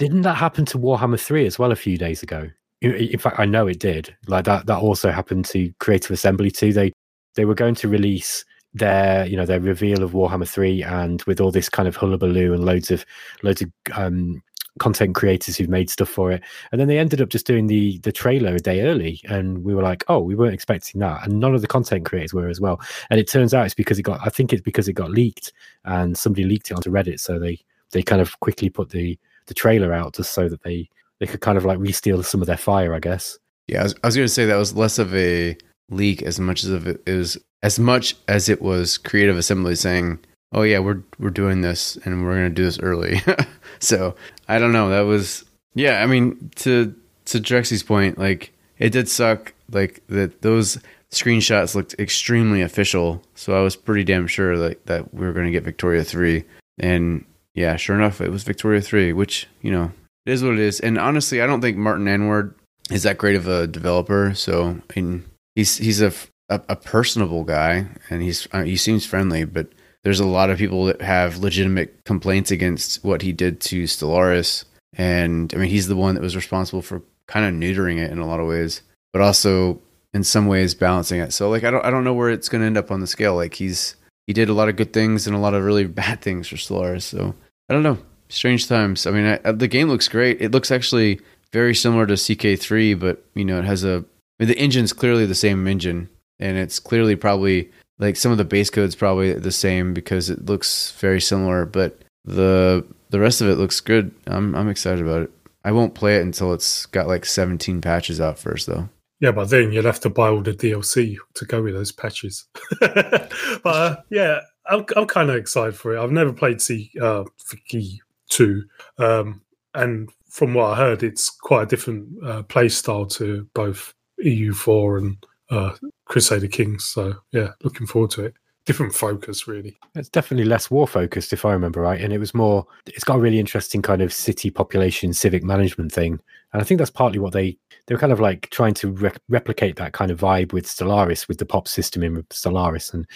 Didn't that happen to Warhammer 3 as well a few days ago? In fact, I know it did. Like that that also happened to Creative Assembly too. They they were going to release their you know their reveal of Warhammer 3 and with all this kind of hullabaloo and loads of loads of um, content creators who've made stuff for it and then they ended up just doing the the trailer a day early and we were like oh we weren't expecting that and none of the content creators were as well and it turns out it's because it got i think it's because it got leaked and somebody leaked it onto reddit so they they kind of quickly put the the trailer out just so that they they could kind of like re-steal some of their fire, I guess. Yeah, I was, I was going to say that was less of a leak as much as of it is as much as it was Creative Assembly saying, "Oh yeah, we're we're doing this and we're going to do this early." so I don't know. That was yeah. I mean, to to Drexy's point, like it did suck. Like that those screenshots looked extremely official. So I was pretty damn sure like that we were going to get Victoria three. And yeah, sure enough, it was Victoria three, which you know it is what it is. And honestly, I don't think Martin Anward is that great of a developer. So mean, he's he's a a, a personable guy, and he's uh, he seems friendly, but there's a lot of people that have legitimate complaints against what he did to Stellaris. And I mean, he's the one that was responsible for kind of neutering it in a lot of ways, but also in some ways balancing it. So like, I don't, I don't know where it's going to end up on the scale. Like he's, he did a lot of good things and a lot of really bad things for Stellaris. So I don't know. Strange times. I mean, I, the game looks great. It looks actually very similar to CK3, but you know, it has a, I mean, the engine's clearly the same engine and it's clearly probably like some of the base code's probably the same because it looks very similar, but the the rest of it looks good. I'm I'm excited about it. I won't play it until it's got like 17 patches out first, though. Yeah, but then you'll have to buy all the DLC to go with those patches. but uh, yeah, I'm I'm kind of excited for it. I've never played C uh, Vicky two, um, and from what I heard, it's quite a different uh, play style to both EU4 and uh, Crusader Kings. So yeah, looking forward to it. Different focus, really. It's definitely less war focused, if I remember right. And it was more. It's got a really interesting kind of city population, civic management thing. And I think that's partly what they they were kind of like trying to re- replicate that kind of vibe with Stellaris, with the pop system in Stellaris. And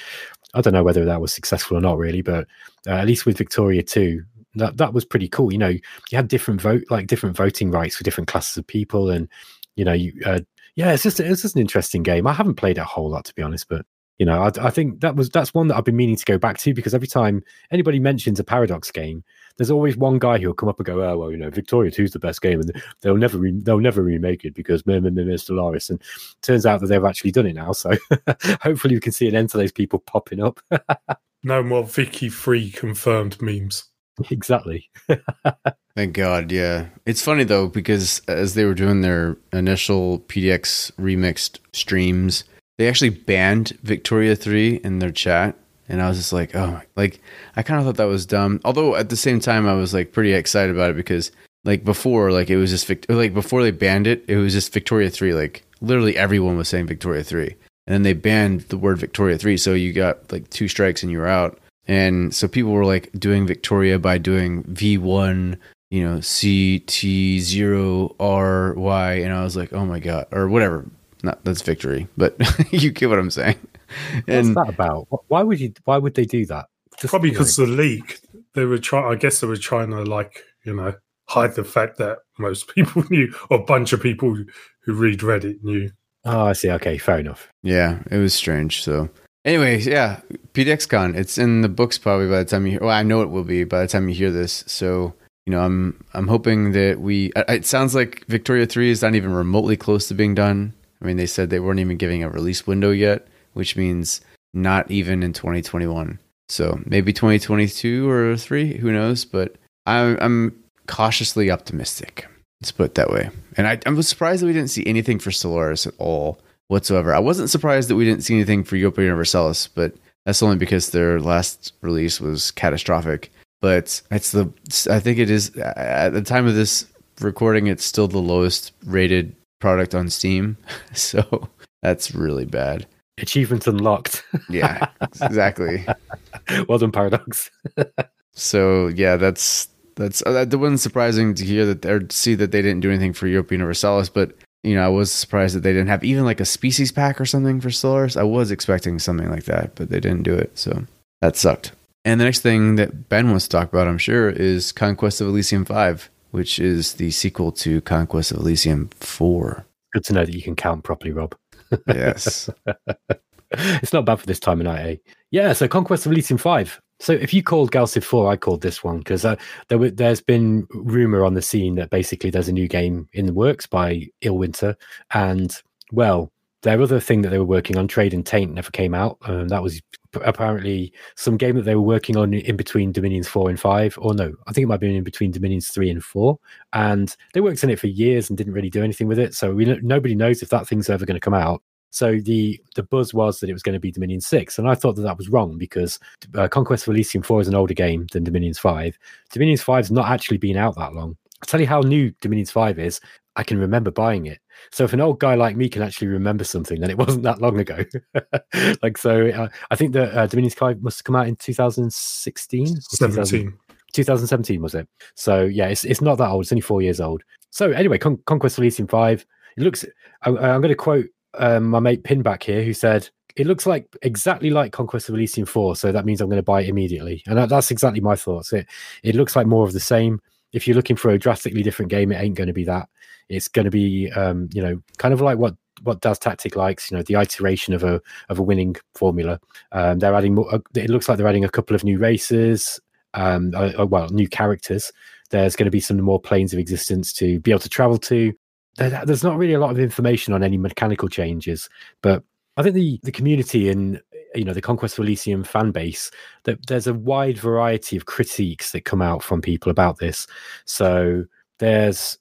I don't know whether that was successful or not, really. But uh, at least with Victoria too, that that was pretty cool. You know, you had different vote, like different voting rights for different classes of people, and you know, you uh, yeah, it's just it's just an interesting game. I haven't played it a whole lot to be honest, but you know, I, I, think that was that's one that I've been meaning to go back to because every time anybody mentions a Paradox game, there's always one guy who'll come up and go, "Oh well, you know, Victoria Two is the best game," and they'll never re- they'll never remake it because meh, meh, meh, Stellaris. And turns out that they've actually done it now. So hopefully, we can see an end to those people popping up. no more Vicky Free confirmed memes. Exactly. Thank God, yeah. It's funny though because as they were doing their initial PDX remixed streams, they actually banned Victoria 3 in their chat and I was just like, "Oh, like I kind of thought that was dumb." Although at the same time I was like pretty excited about it because like before like it was just like before they banned it, it was just Victoria 3 like literally everyone was saying Victoria 3. And then they banned the word Victoria 3, so you got like two strikes and you were out. And so people were like doing Victoria by doing V1 you know, CT0RY. And I was like, oh my God, or whatever. Not that's victory, but you get what I'm saying. And What's that about? Why would you, why would they do that? Just, probably because the leak, they were trying, I guess they were trying to like, you know, hide the fact that most people knew, or a bunch of people who read Reddit knew. Oh, I see. Okay, fair enough. Yeah, it was strange. So, anyways, yeah, PDXCon. It's in the books probably by the time you. Hear, well, I know it will be by the time you hear this. So, you know, I'm I'm hoping that we. It sounds like Victoria Three is not even remotely close to being done. I mean, they said they weren't even giving a release window yet, which means not even in 2021. So maybe 2022 or three, who knows? But I'm I'm cautiously optimistic. Let's put it that way. And I, I was surprised that we didn't see anything for Stellaris at all whatsoever. I wasn't surprised that we didn't see anything for Europa Universalis, but that's only because their last release was catastrophic but it's the I think it is at the time of this recording it's still the lowest rated product on Steam. So that's really bad. Achievement unlocked. yeah, exactly. well done, Paradox. so yeah, that's that's uh, that wasn't surprising to hear that or see that they didn't do anything for Europa Universalis, but you know I was surprised that they didn't have even like a species pack or something for Stellaris. I was expecting something like that, but they didn't do it, so that sucked. And the next thing that Ben wants to talk about, I'm sure, is Conquest of Elysium 5, which is the sequel to Conquest of Elysium 4. Good to know that you can count properly, Rob. Yes. it's not bad for this time of night, eh? Yeah, so Conquest of Elysium 5. So if you called Galciv 4, I called this one because uh, there w- there's been rumor on the scene that basically there's a new game in the works by Illwinter. And, well, their other thing that they were working on, Trade and Taint, never came out. Um, that was apparently some game that they were working on in between Dominions 4 and 5. Or no, I think it might been in between Dominions 3 and 4. And they worked on it for years and didn't really do anything with it. So we nobody knows if that thing's ever going to come out. So the the buzz was that it was going to be Dominion Six, and I thought that that was wrong because uh, Conquest of Elysium Four is an older game than Dominions Five. Dominions Five's not actually been out that long. I'll tell you how new Dominions Five is. I can remember buying it. So if an old guy like me can actually remember something, then it wasn't that long ago. like so, uh, I think that uh, Dominions Five must have come out in 2016, 17. 2017 was it? So yeah, it's it's not that old. It's only four years old. So anyway, Con- Conquest of Elysium Five. It looks. I, I'm going to quote um, my mate Pinback here, who said it looks like exactly like Conquest of Elysium Four. So that means I'm going to buy it immediately, and that, that's exactly my thoughts. It it looks like more of the same. If you're looking for a drastically different game, it ain't going to be that. It's going to be, um, you know, kind of like what what Das Tactic likes, you know, the iteration of a of a winning formula. Um, they're adding more. It looks like they're adding a couple of new races, um, uh, uh, well, new characters. There's going to be some more planes of existence to be able to travel to. There- There's not really a lot of information on any mechanical changes, but I think the the community and you know the Conquest of Elysium fan base that there's a wide variety of critiques that come out from people about this. So there's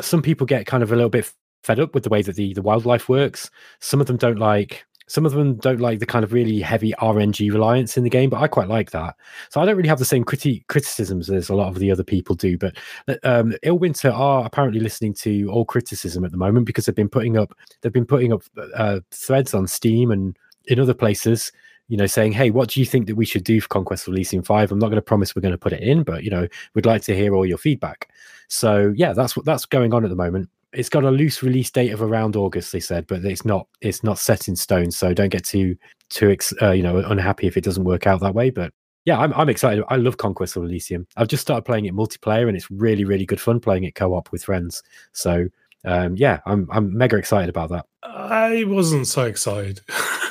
some people get kind of a little bit fed up with the way that the the wildlife works. Some of them don't like some of them don't like the kind of really heavy RNG reliance in the game, but I quite like that. So I don't really have the same criti- criticisms as a lot of the other people do. But um, Illwinter are apparently listening to all criticism at the moment because they've been putting up they've been putting up uh, threads on Steam and in other places. You know, saying, "Hey, what do you think that we should do for Conquest of Elysium Five? I'm not going to promise we're going to put it in, but you know, we'd like to hear all your feedback." So yeah, that's what that's going on at the moment it's got a loose release date of around August, they said, but it's not it's not set in stone. So don't get too too uh, you know unhappy if it doesn't work out that way. But yeah, I'm I'm excited. I love Conquest of Elysium. I've just started playing it multiplayer, and it's really really good fun playing it co-op with friends. So um, yeah, I'm I'm mega excited about that. I wasn't so excited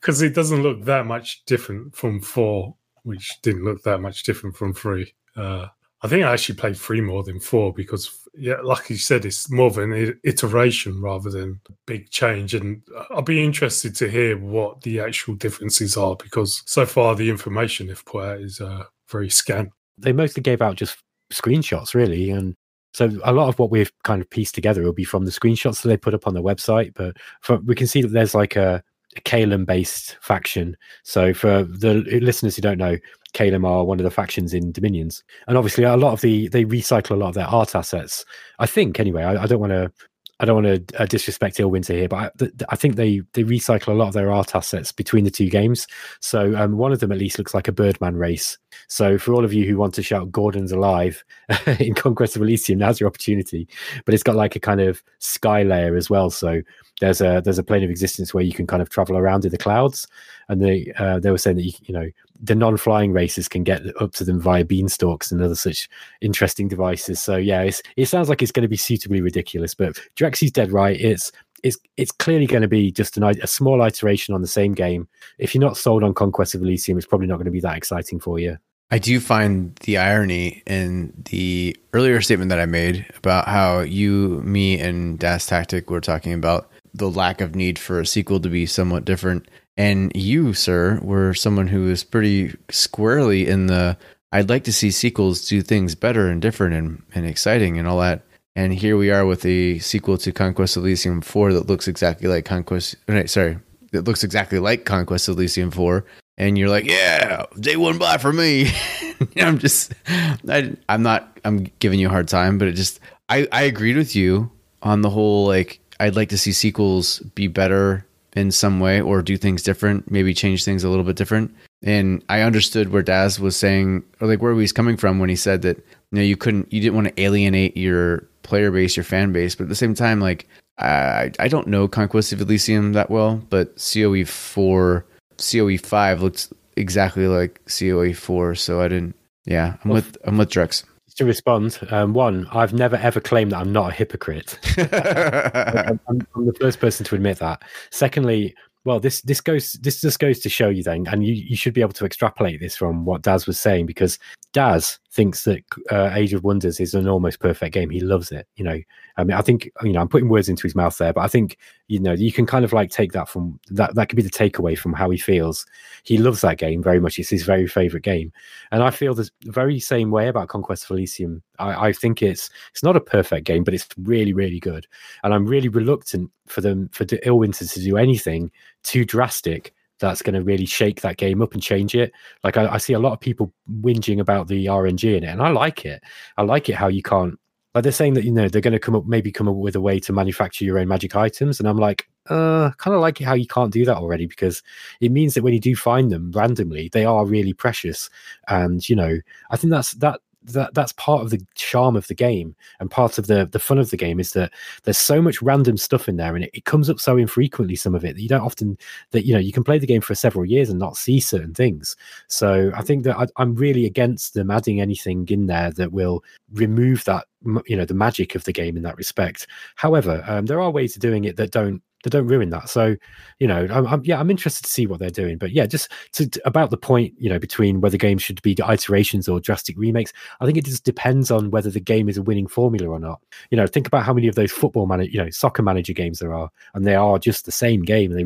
because it doesn't look that much different from four, which didn't look that much different from three. Uh, I think I actually played three more than four because, yeah, like you said, it's more of an iteration rather than a big change. And I'll be interested to hear what the actual differences are because so far the information they've put out is uh, very scant. They mostly gave out just screenshots, really, and so a lot of what we've kind of pieced together will be from the screenshots that they put up on their website. But for, we can see that there's like a, Caelum based faction. So for the listeners who don't know, Caelum are one of the factions in Dominions, and obviously a lot of the they recycle a lot of their art assets. I think anyway. I, I don't want to. I don't want to uh, disrespect Illwinter here, but I, th- I think they they recycle a lot of their art assets between the two games. So um, one of them at least looks like a Birdman race. So for all of you who want to shout "Gordon's alive" in Conquest of Elysium, now's your opportunity. But it's got like a kind of sky layer as well. So there's a there's a plane of existence where you can kind of travel around in the clouds, and they uh, they were saying that you, you know the non-flying races can get up to them via beanstalks and other such interesting devices. So yeah, it sounds like it's going to be suitably ridiculous. But Drexy's dead right. It's it's it's clearly going to be just an, a small iteration on the same game. If you're not sold on Conquest of Elysium, it's probably not going to be that exciting for you. I do find the irony in the earlier statement that I made about how you, me, and Das Tactic were talking about the lack of need for a sequel to be somewhat different. And you, sir, were someone who is pretty squarely in the I'd like to see sequels do things better and different and, and exciting and all that. And here we are with a sequel to Conquest Elysium 4 that looks exactly like Conquest. Right, sorry, that looks exactly like Conquest Elysium 4 and you're like, yeah, day one buy for me. I'm just, I, I'm not, I'm giving you a hard time, but it just, I, I agreed with you on the whole, like, I'd like to see sequels be better in some way or do things different, maybe change things a little bit different. And I understood where Das was saying, or like where he was coming from when he said that, you know, you couldn't, you didn't want to alienate your player base, your fan base, but at the same time, like, I, I don't know Conquest of Elysium that well, but COE 4 COE five looks exactly like COE four, so I didn't. Yeah, I'm Well, with I'm with Drex. To respond, um, one, I've never ever claimed that I'm not a hypocrite. I'm, I'm- I'm the first person to admit that. Secondly, well, this this goes this just goes to show you then, and you, you should be able to extrapolate this from what Das was saying because Das, thinks that uh, Age of Wonders is an almost perfect game. He loves it. You know, I mean, I think you know I'm putting words into his mouth there, but I think you know you can kind of like take that from that. That could be the takeaway from how he feels. He loves that game very much. It's his very favorite game, and I feel the very same way about Conquest of Elysium. I, I think it's it's not a perfect game, but it's really really good, and I'm really reluctant for them for Illwinter to do anything too drastic that's going to really shake that game up and change it. Like I, I, see a lot of people whinging about the RNG in it, and I like it. I like it how you can't. Like they're saying that you know they're going to come up, maybe come up with a way to manufacture your own magic items, and I'm like, uh, kind of like it how you can't do that already because it means that when you do find them randomly, they are really precious, and you know I think that's that that that's part of the charm of the game and part of the the fun of the game is that there's so much random stuff in there and it, it comes up so infrequently some of it that you don't often that you know you can play the game for several years and not see certain things. So i think that I, i'm really against them adding anything in there that will remove that you know the magic of the game in that respect. However um, there are ways of doing it that don't they don't ruin that. So, you know, I'm, I'm, yeah, I'm interested to see what they're doing. But yeah, just to, to, about the point, you know, between whether games should be iterations or drastic remakes, I think it just depends on whether the game is a winning formula or not. You know, think about how many of those football manager, you know, soccer manager games there are, and they are just the same game. They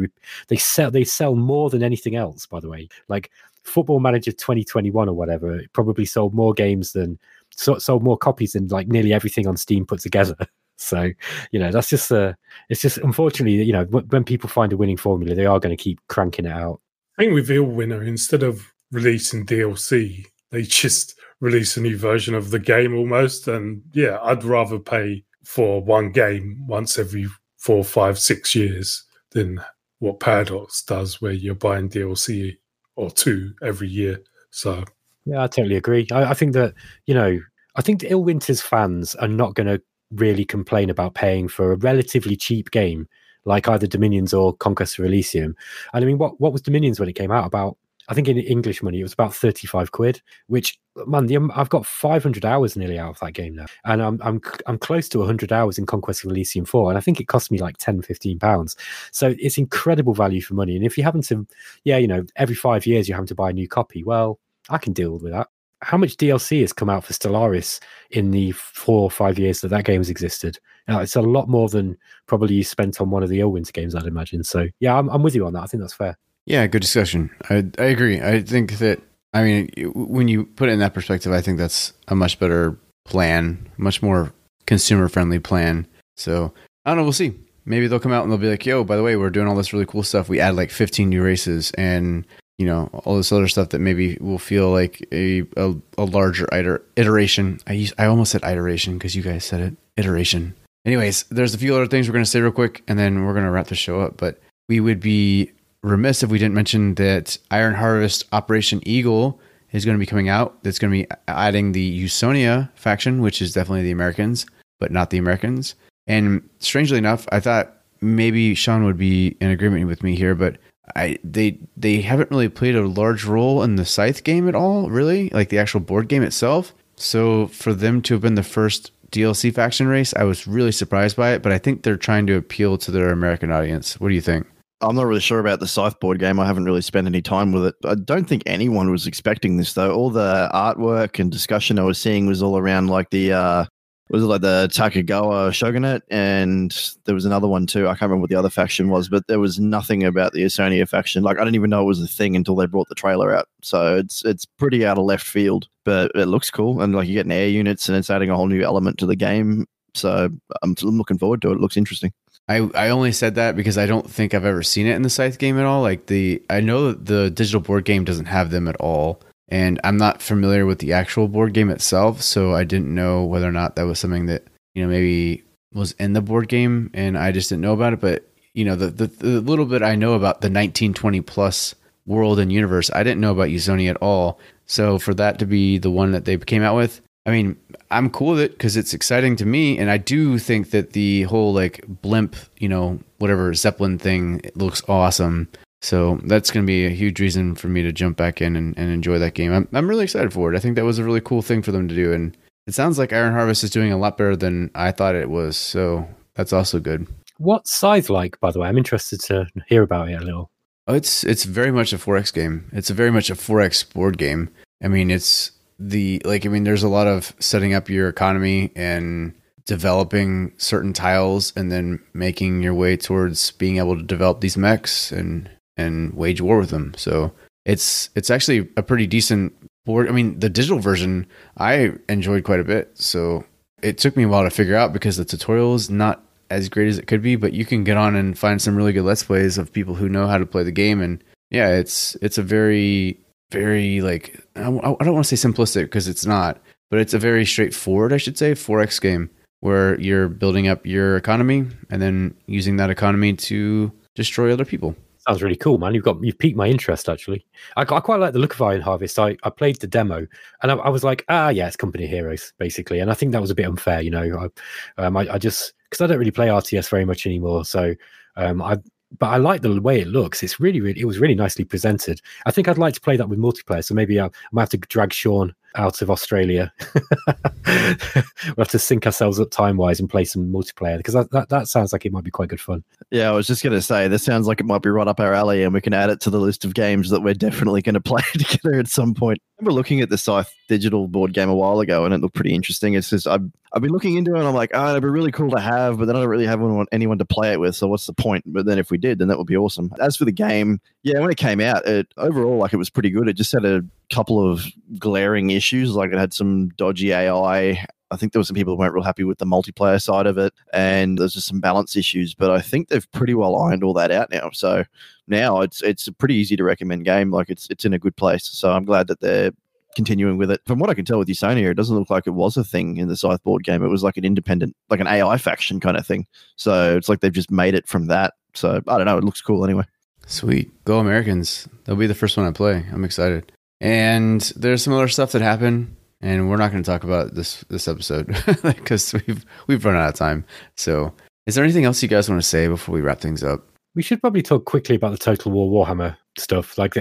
they sell they sell more than anything else. By the way, like Football Manager 2021 or whatever, it probably sold more games than sold more copies than like nearly everything on Steam put together. So, you know, that's just uh it's just unfortunately, you know, when people find a winning formula, they are going to keep cranking it out. I think with Illwinter, instead of releasing DLC, they just release a new version of the game almost. And yeah, I'd rather pay for one game once every four, five, six years than what Paradox does, where you're buying DLC or two every year. So yeah, I totally agree. I, I think that you know, I think the Illwinter's fans are not going to really complain about paying for a relatively cheap game like either Dominions or Conquest of Elysium. And I mean, what what was Dominions when it came out? About I think in English money it was about thirty five quid. Which man, the, um, I've got five hundred hours nearly out of that game now, and I'm I'm I'm close to hundred hours in Conquest of Elysium four, and I think it cost me like 10, 15 pounds. So it's incredible value for money. And if you happen to, um, yeah, you know, every five years you have to buy a new copy, well, I can deal with that how much DLC has come out for Stellaris in the four or five years that that game has existed? Now, it's a lot more than probably you spent on one of the Illwinter games, I'd imagine. So, yeah, I'm, I'm with you on that. I think that's fair. Yeah, good discussion. I, I agree. I think that, I mean, when you put it in that perspective, I think that's a much better plan, much more consumer friendly plan. So, I don't know. We'll see. Maybe they'll come out and they'll be like, yo, by the way, we're doing all this really cool stuff. We add like 15 new races and you know all this other stuff that maybe will feel like a a, a larger iter- iteration. I use, I almost said iteration because you guys said it iteration. Anyways, there's a few other things we're to say real quick, and then we're to wrap the show up. But we would be remiss if we didn't mention that Iron Harvest Operation Eagle is going to be coming out. That's going to be adding the Usonia faction, which is definitely the Americans, but not the Americans. And strangely enough, I thought maybe Shaun would be in agreement with me here, but I they they haven't really played a large role in the Scythe game at all, really, like the actual board game itself. So for them to have been the first DLC faction race, I was really surprised by it. But I think they're trying to appeal to their American audience. What do you think? I'm not really sure about the Scythe board game. I haven't really spent any time with it. I don't think anyone was expecting this though. All the artwork and discussion I was seeing was all around like the uh, was it like the Takagawa Shogunate, and there was another one too. I can't remember what the other faction was, but there was nothing about the Usonia faction. Like I didn't even know it was a thing until they brought the trailer out. So it's it's pretty out of left field, but it looks cool, and like you're getting air units, and it's adding a whole new element to the game. So I'm, I'm looking forward to it. It looks interesting. I, I only said that because I don't think I've ever seen it in the Scythe game at all. Like the I know the digital board game doesn't have them at all and I'm not familiar with the actual board game itself, so I didn't know whether or not that was something that you know maybe was in the board game, and I just didn't know about it. But you know, the the, the little bit I know about the 1920 plus world and universe, I didn't know about Usonia at all. So for that to be the one that they came out with, I mean, I'm cool with it because it's exciting to me, and I do think that the whole like blimp, you know, whatever Zeppelin thing looks awesome. So that's going to be a huge reason for me to jump back in and, and enjoy that game. I'm, I'm really excited for it. I think that was a really cool thing for them to do. And it sounds like Iron Harvest is doing a lot better than I thought it was. So that's also good. What's Scythe like, by the way? I'm interested to hear about it a little. Oh, it's it's very much a 4X game. It's a very much a 4X board game. I mean, it's the like I mean there's a lot of setting up your economy and developing certain tiles and then making your way towards being able to develop these mechs and and wage war with them. So it's it's actually a pretty decent board. I mean, the digital version I enjoyed quite a bit. So it took me a while to figure out because the tutorial is not as great as it could be, but you can get on and find some really good let's plays of people who know how to play the game and yeah, it's it's a very very like I, I don't want to say simplistic because it's not, but it's a very straightforward, I should say, 4X game where you're building up your economy and then using that economy to destroy other people. Sounds really cool, man. You've got you've piqued my interest actually. I, I quite like the look of Iron Harvest. I, I played the demo and I, I, was like, ah, yeah, it's Company Heroes basically. And I think that was a bit unfair, you know. I, um, I, I just because I don't really play RTS very much anymore, so um, I but I like the way it looks. It's really, really, it was really nicely presented. I think I'd like to play that with multiplayer. So maybe I, I might have to drag Shaun out of Australia. we'll have to sync ourselves up time wise and play some multiplayer because that, that, that sounds like it might be quite good fun. Yeah, I was just going to say, this sounds like it might be right up our alley and we can add it to the list of games that we're definitely going to play together at some point. I remember looking at the Scythe digital board game a while ago and it looked pretty interesting. It's just, I've, I've been looking into it and I'm like, oh, it'd be really cool to have, but then I don't really have anyone, anyone to play it with. So what's the point? But then if we did, then that would be awesome. As for the game, yeah, when it came out, it overall, like it was pretty good. It just had a couple of glaring issues. Like it had some dodgy AI. I think there were some people who weren't real happy with the multiplayer side of it, and there's just some balance issues. But I think they've pretty well ironed all that out now. So now it's it's a pretty easy to recommend game. Like it's it's in a good place. So I'm glad that they're continuing with it. From what I can tell with Usonia, it doesn't look like it was a thing in the Scythe board game. It was like an independent, like an AI faction kind of thing. So it's like they've just made it from that. So I don't know. It looks cool anyway. Sweet. Go Americans. They'll be the first one I play. I'm excited. And there's some other stuff that happened, and we're not going to talk about this this episode because we've we've run out of time. So, is there anything else you guys want to say before we wrap things up? We should probably talk quickly about the Total War Warhammer stuff. Like,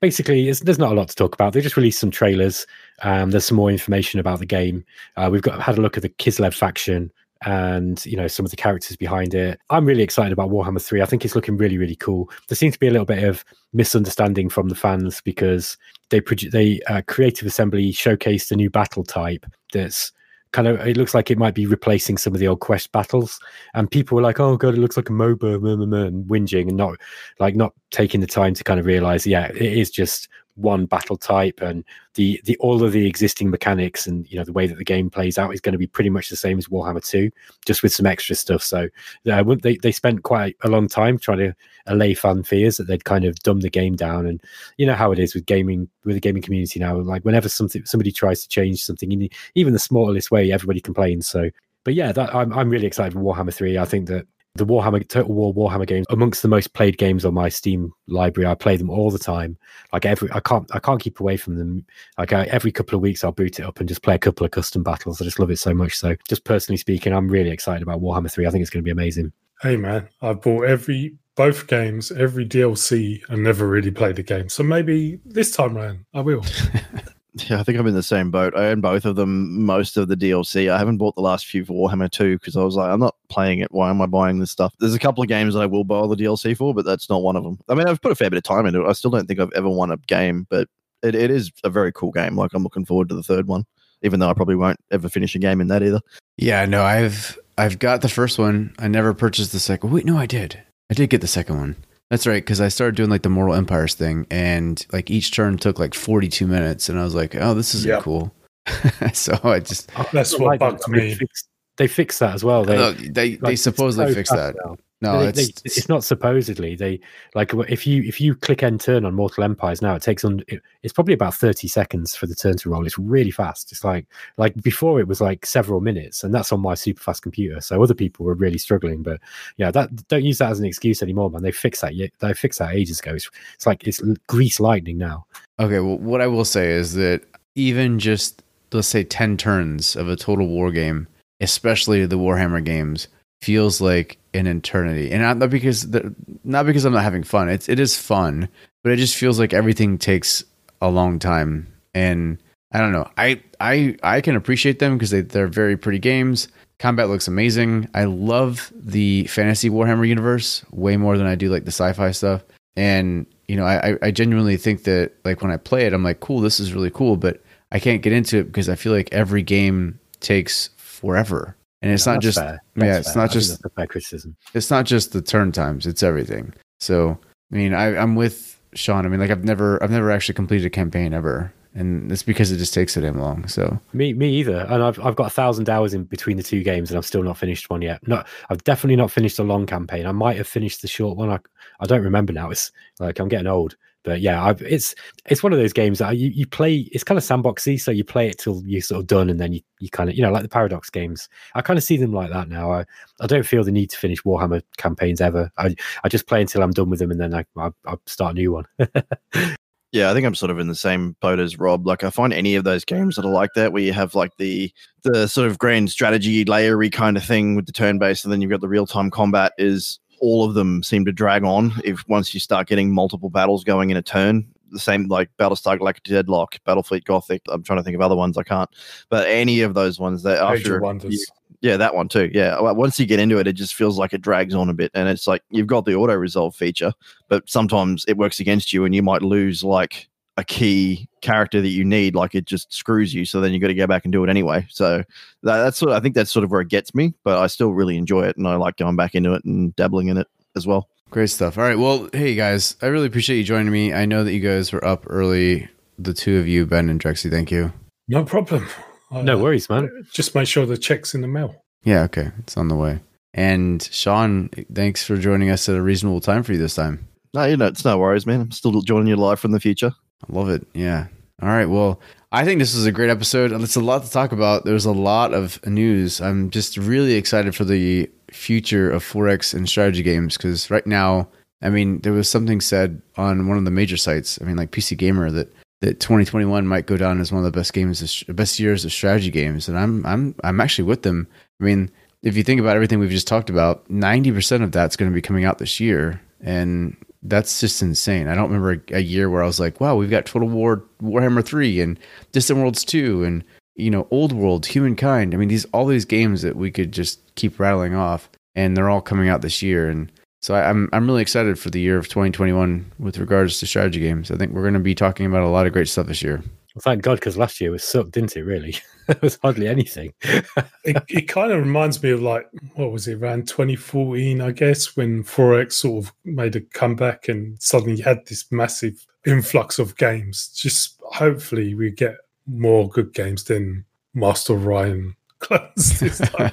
basically, there's not a lot to talk about. They just released some trailers. Um, there's some more information about the game. Uh, we've got had a look at the Kislev faction and you know some of the characters behind it. I'm really excited about Warhammer 3. I think it's looking really really cool. There seems to be a little bit of misunderstanding from the fans because they produ- they uh, Creative Assembly showcased a new battle type that's kind of it looks like it might be replacing some of the old quest battles and people were like oh god it looks like a moba and whinging and not like not taking the time to kind of realize yeah it is just one battle type and the the all of the existing mechanics and you know the way that the game plays out is going to be pretty much the same as Warhammer 2 just with some extra stuff. So uh, they they spent quite a long time trying to allay fan fears that they'd kind of dumb the game down. And you know how it is with gaming with the gaming community now like whenever something somebody tries to change something in even the smallest way everybody complains. So but yeah, that, I'm I'm really excited for Warhammer Three. I think that the Warhammer Total War Warhammer games amongst the most played games on my Steam library. I play them all the time. Like every, I can't, I can't keep away from them. Like I, every couple of weeks, I'll boot it up and just play a couple of custom battles. I just love it so much. So, just personally speaking, I'm really excited about Warhammer Three. I think it's going to be amazing. Hey man, I bought every both games, every DLC, and never really played the game. So maybe this time around, I will. Yeah, I think I'm in the same boat. I own both of them, most of the DLC. I haven't bought the last few for Warhammer 2 because I was like, I'm not playing it. Why am I buying this stuff? There's a couple of games that I will buy the DLC for, but that's not one of them. I mean, I've put a fair bit of time into it. I still don't think I've ever won a game, but it, it is a very cool game. Like, I'm looking forward to the third one, even though I probably won't ever finish a game in that either. Yeah, no, I've I've got the first one. I never purchased the second. Wait, no, I did. I did get the second one. That's right, because I started doing like the Mortal Empires thing, and like each turn took like 42 minutes, and I was like, oh, this isn't yep. cool. so I just that's what bugged me. They fixed, they fixed, that as well. They no, they, like, they supposedly fixed that. Now. No, they, it's, they, it's not supposedly. They like if you if you click end turn on Mortal Empires now, it takes on it, it's probably about thirty seconds for the turn to roll. It's really fast. It's like like before it was like several minutes, and that's on my super fast computer. So other people were really struggling. But yeah, that don't use that as an excuse anymore, man. They fixed that. They fixed that ages ago. It's, it's like it's grease lightning now. Okay, well, what I will say is that even just let's say ten turns of a total war game, especially the Warhammer games, feels like an eternity, and not because the, not because I'm not having fun. It's it is fun, but it just feels like everything takes a long time. And I don't know. I I I can appreciate them because they they're very pretty games. Combat looks amazing. I love the fantasy Warhammer universe way more than I do like the sci-fi stuff. And you know, I I genuinely think that like when I play it, I'm like, cool, this is really cool, but I can't get into it because I feel like every game takes forever. And it's No, not just yeah, it's fair. not I just fair criticism. it's not just the turn times, it's everything. So I mean I, I'm with Shaun. I mean like I've never I've never actually completed a campaign ever. And it's because it just takes so damn long. So Me, me either. And I've I've got a thousand hours in between the two games, and I've still not finished one yet. No, I've definitely not finished a long campaign. I might have finished the short one. I I don't remember now. It's like I'm getting old. But yeah, I've, it's it's one of those games that you, you play. It's kind of sandboxy, so you play it till you're sort of done, and then you, you kind of you know like the Paradox games. I kind of see them like that now. I, I don't feel the need to finish Warhammer campaigns ever. I I just play until I'm done with them, and then I I, I start a new one. Yeah, I think I'm sort of in the same boat as Rob. Like I find any of those games that are like that, where you have like the the sort of grand strategy layery kind of thing with the turn based, and then you've got the real time combat. Is all of them seem to drag on if once you start getting multiple battles going in a turn. The same like Battlestar Galactica Deadlock, Battlefleet Gothic. I'm trying to think of other ones I can't, but any of those ones that Age of Wonders. yeah, that one too. Yeah. Once you get into it, it just feels like it drags on a bit. And it's like you've got the auto resolve feature, but sometimes it works against you and you might lose like a key character that you need. Like it just screws you. So then you got to go back and do it anyway. So that, that's sort of, I think that's sort of where it gets me, but I still really enjoy it. And I like going back into it and dabbling in it as well. Great stuff. All right. Well, hey guys, I really appreciate you joining me. I know that you guys were up early, the two of you, Ben and Drexy. Thank you. No problem. no Uh, worries, man. Just make sure the check's in the mail. Yeah, okay. It's on the way. And Shaun, thanks for joining us at a reasonable time for you this time. No, you know, it's no worries, man. I'm still joining you live from the future. I love it. Yeah. All right. Well, I think this was a great episode. And it's a lot to talk about. There's a lot of news. I'm just really excited for the future of 4X and strategy games because right now, I mean, there was something said on one of the major sites. I mean, like PC Gamer that that 2021 might go down as one of the best games, best years of strategy games, and I'm I'm I'm actually with them. I mean, if you think about everything we've just talked about, 90% of that's going to be coming out this year, and that's just insane. I don't remember a, a year where I was like, "Wow, we've got Total War, Warhammer Three, and Distant Worlds Two, and you know, Old World, Humankind." I mean, these all these games that we could just keep rattling off, and they're all coming out this year. And so I, I'm I'm really excited for the year of 2021 with regards to strategy games. I think we're going to be talking about a lot of great stuff this year. Well, thank God, because last year was sucked, didn't it? Really, it was hardly anything. It, it kind of reminds me of like, what was it, around 2014, I guess, when 4X sort of made a comeback and suddenly you had this massive influx of games. Just hopefully we get more good games than Master of Orion clones this time.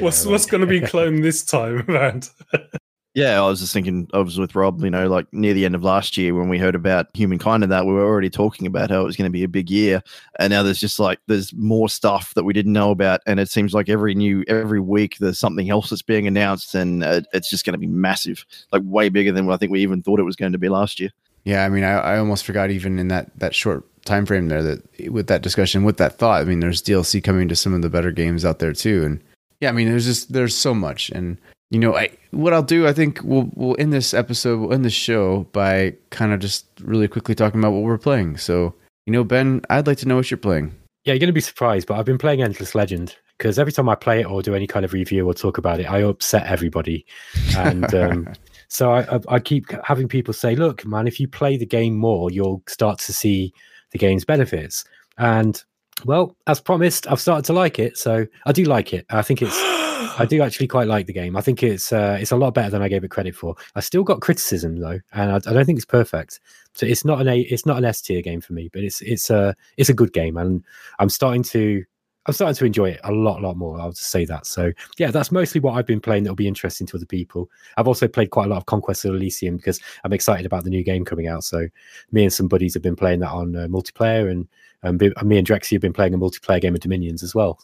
what's what's going to be cloned this time around? Yeah, I was just thinking, I was with Rob, you know, like near the end of last year when we heard about humankind and that, we were already talking about how it was going to be a big year. And now there's just like, there's more stuff that we didn't know about. And it seems like every new, every week there's something else that's being announced and uh, it's just going to be massive, like way bigger than what I think we even thought it was going to be last year. Yeah, I mean, I, I almost forgot even in that that short time frame there that with that discussion, with that thought. I mean, there's DLC coming to some of the better games out there too, and yeah, I mean, there's just there's so much, and you know, I what I'll do, I think we'll we'll end this episode, we'll end this show by kind of just really quickly talking about what we're playing. So, you know, Ben, I'd like to know what you're playing. Yeah, you're going to be surprised, but I've been playing Endless Legend because every time I play it or do any kind of review or talk about it, I upset everybody. And um, so I, I keep having people say, look, man, if you play the game more, you'll start to see the game's benefits. And well, as promised, I've started to like it. So I do like it. I think it's. I do actually quite like the game. I think it's uh, it's a lot better than I gave it credit for. I still got criticism though, and I, I don't think it's perfect. So it's not an a it's not an S tier game for me, but it's it's a it's a good game, and I'm starting to I'm starting to enjoy it a lot lot more. I'll just say that. So yeah, that's mostly what I've been playing. That'll be interesting to other people. I've also played quite a lot of Conquest of Elysium because I'm excited about the new game coming out. So me and some buddies have been playing that on uh, multiplayer, and um, me and Drexy have been playing a multiplayer game of Dominions as well.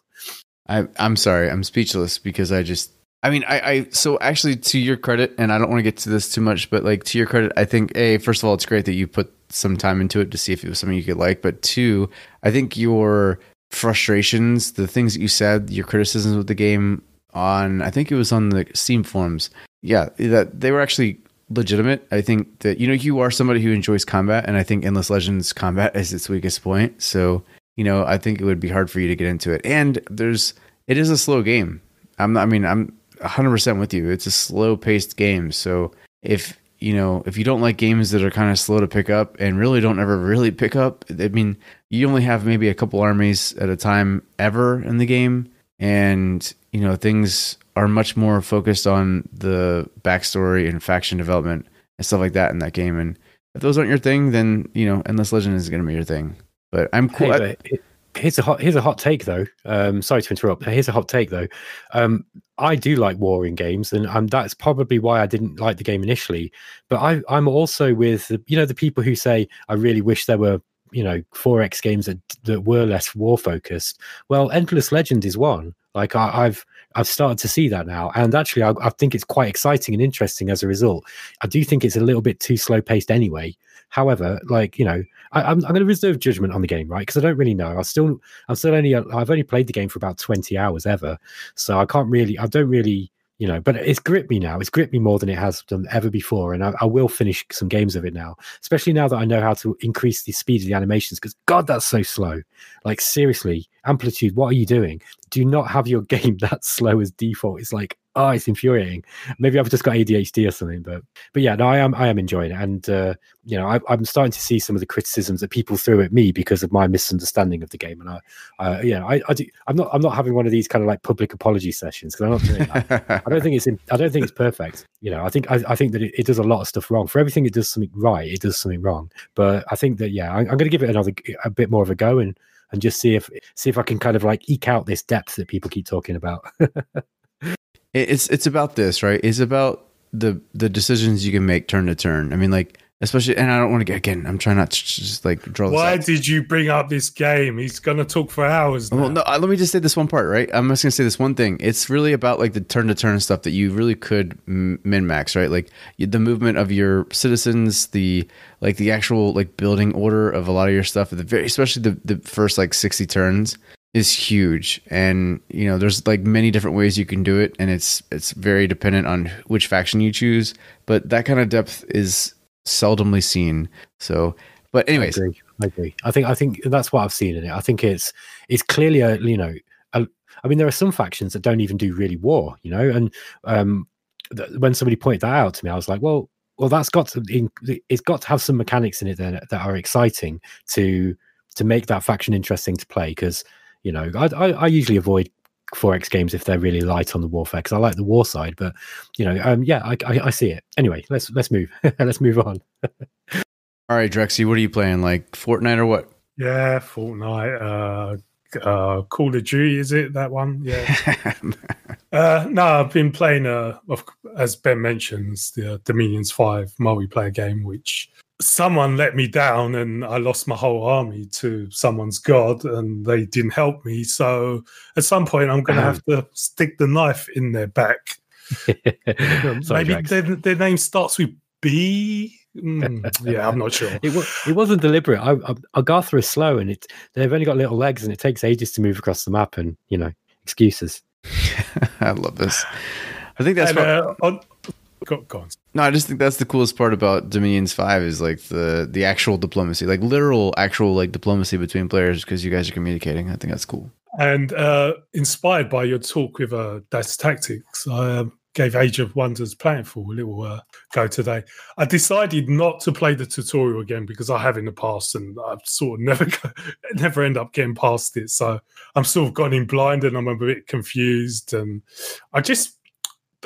I, I'm sorry, I'm speechless because I just, I mean, I, I, so actually to your credit, and I don't want to get to this too much, but like to your credit, I think, A, first of all, it's great that you put some time into it to see if it was something you could like, but two, I think your frustrations, the things that you said, your criticisms with the game on, I think it was on the Steam forums, yeah, that they were actually legitimate. I think that, you know, you are somebody who enjoys combat, and I think Endless Legends combat is its weakest point. So, you know, I think it would be hard for you to get into it. And there's, it is a slow game. I'm, I mean, I'm 100% with you. It's a slow paced game. So if you know, if you don't like games that are kind of slow to pick up and really don't ever really pick up, I mean, you only have maybe a couple armies at a time ever in the game. And, you know, things are much more focused on the backstory and faction development and stuff like that in that game. And if those aren't your thing, then, you know, Endless Legend is going to be your thing. But I'm cool. Hey, but here's a hot here's a hot take though. Um, sorry to interrupt. Here's a hot take though. Um, I do like warring games, and um, that's probably why I didn't like the game initially. But I, I'm also with the, you know the people who say I really wish there were you know 4x games that that were less war focused. Well, Endless Legend is one. Like I, have I've started to see that now, and actually I, I think it's quite exciting and interesting as a result. I do think it's a little bit too slow paced anyway. However, like you know, I, am going to reserve judgment on the game, right? Because I don't really know. I still, I'm still only, I've only played the game for about 20 hours ever, so I can't really, I don't really you know, but it's gripped me now. It's gripped me more than it has done ever before, and I, I, will finish some games of it now, especially now that I know how to increase the speed of the animations. Because God, that's so slow. Like seriously, amplitude. What are you doing? Do not have your game that slow as default. It's like oh, it's infuriating. Maybe I've just got ADHD or something, but but yeah, no, I am I am enjoying it, and uh, you know, I, am starting to see some of the criticisms that people threw at me because of my misunderstanding of the game, and I, uh, yeah, I, I do, I'm not I'm not having one of these kind of like public apology sessions because I'm not doing that. I don't think it's in, I don't think it's perfect. You know, I think I, I think that it, it, does a lot of stuff wrong. For everything it does something right, it does something wrong. But I think that yeah, I, I'm going to give it another a bit more of a go and and just see if see if I can kind of like eke out this depth that people keep talking about. it's it's about this, right? It's about the the decisions you can make turn to turn. I mean, like especially, and I don't want to get again. I'm trying not to just like draw. Why did you bring up this game? He's gonna talk for hours. Now. Well, no, let me just say this one part, right? I'm just gonna say this one thing. It's really about like the turn to turn stuff that you really could min max, right? Like the movement of your citizens, the like the actual like building order of a lot of your stuff, the very especially the the first like 60 turns is huge. And you know there's like many different ways you can do it and it's it's very dependent on which faction you choose but that kind of depth is seldomly seen. So but anyways. I agree. I agree. I think i think that's what i've seen in it. I think it's it's clearly a you know a, i mean there are some factions that don't even do really war you know and um th- when somebody pointed that out to me i was like well well that's got to it's got to have some mechanics in it that, that are exciting to to make that faction interesting to play because you know, I, I, I usually avoid 4X games if they're really light on the warfare because I like the war side. But you know, um, yeah, I, I, I see it. Anyway, let's let's move. let's move on. All right, Drexy, what are you playing? Like Fortnite or what? Yeah, Fortnite. Uh, uh, Call of Duty is it that one? Yeah. uh, no, I've been playing. Uh, as Ben mentions, the Dominions Five multiplayer game, which someone let me down and I lost my whole army to someone's god and they didn't help me. So at some point, I'm going to have to stick the knife in their back. Sorry, Maybe their, their, name starts with B. Mm, yeah, I'm not sure. It, was, it wasn't deliberate. I, I, Agartha is slow and it they've only got little legs and it takes ages to move across the map and, you know, excuses. I love this. I think that's and, what... uh, on, Go, go on. No, I just think that's the coolest part about Dominions Five is like the the actual diplomacy, like literal actual like diplomacy between players because you guys are communicating. I think that's cool. And uh, inspired by your talk with uh, Das Tactics, I um, gave Age of Wonders Planetfall a little uh, go today. I decided not to play the tutorial again because I have in the past, and I've sort of never go, never end up getting past it. So I'm sort of gone in blind, and I'm a bit confused. And I just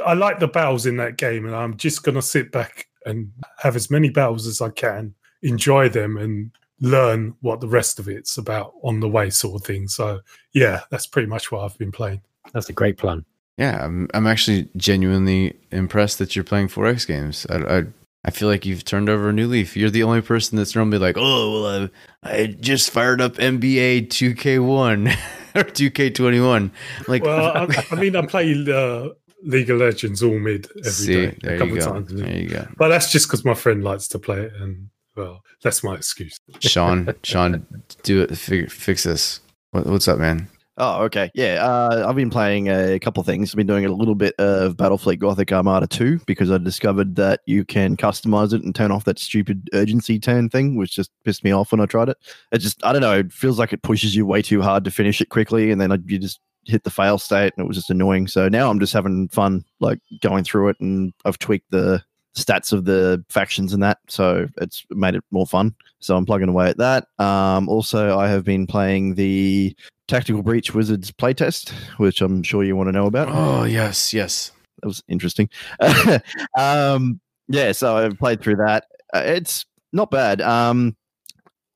I like the battles in that game, and I'm just going to sit back and have as many battles as I can, enjoy them, and learn what the rest of it's about on the way, sort of thing. So, yeah, that's pretty much what I've been playing. That's a great plan. Yeah, I'm, I'm actually genuinely impressed that you're playing 4X games. I, I, I feel like you've turned over a new leaf. You're the only person that's normally like, oh, well, I, I just fired up NBA 2K1 or 2K21. Like, well, I, I mean, I played uh, League of Legends all mid every See, day, a couple of times. There you go. But that's just because my friend likes to play it, and well, that's my excuse. Shaun, Shaun, do it. fix this. What, what's up, man? Oh, okay. Yeah, uh, I've been playing a couple things. I've been doing a little bit of Battlefleet Gothic Armada 2 because I discovered that you can customize it and turn off that stupid urgency turn thing, which just pissed me off when I tried it. It just, I don't know, it feels like it pushes you way too hard to finish it quickly, and then you just hit the fail state and it was just annoying. So now I'm just having fun, like going through it, and I've tweaked the stats of the factions and that. So it's made it more fun. So I'm plugging away at that. Um, also, I have been playing the Tactical Breach Wizards playtest, which I'm sure you want to know about. Oh yes, yes. That was interesting. um, yeah, so I've played through that. Uh, it's not bad. Um,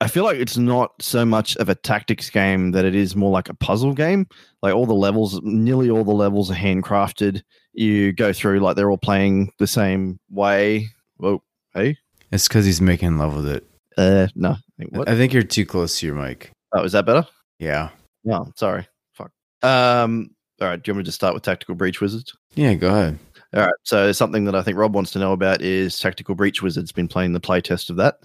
I feel like it's not so much of a tactics game that it is more like a puzzle game. Like all the levels, nearly all the levels are handcrafted. You go through like they're all playing the same way. Whoa, hey, It's because he's making love with it. uh, no, what? I think you're too close to your mic. Oh, is that better? Yeah. No, sorry. Fuck. Um, all right. Do you want me to start with Tactical Breach Wizards? Yeah. Go ahead. All right. So something that I think Rob wants to know about is Tactical Breach Wizards. Been playing the playtest of that.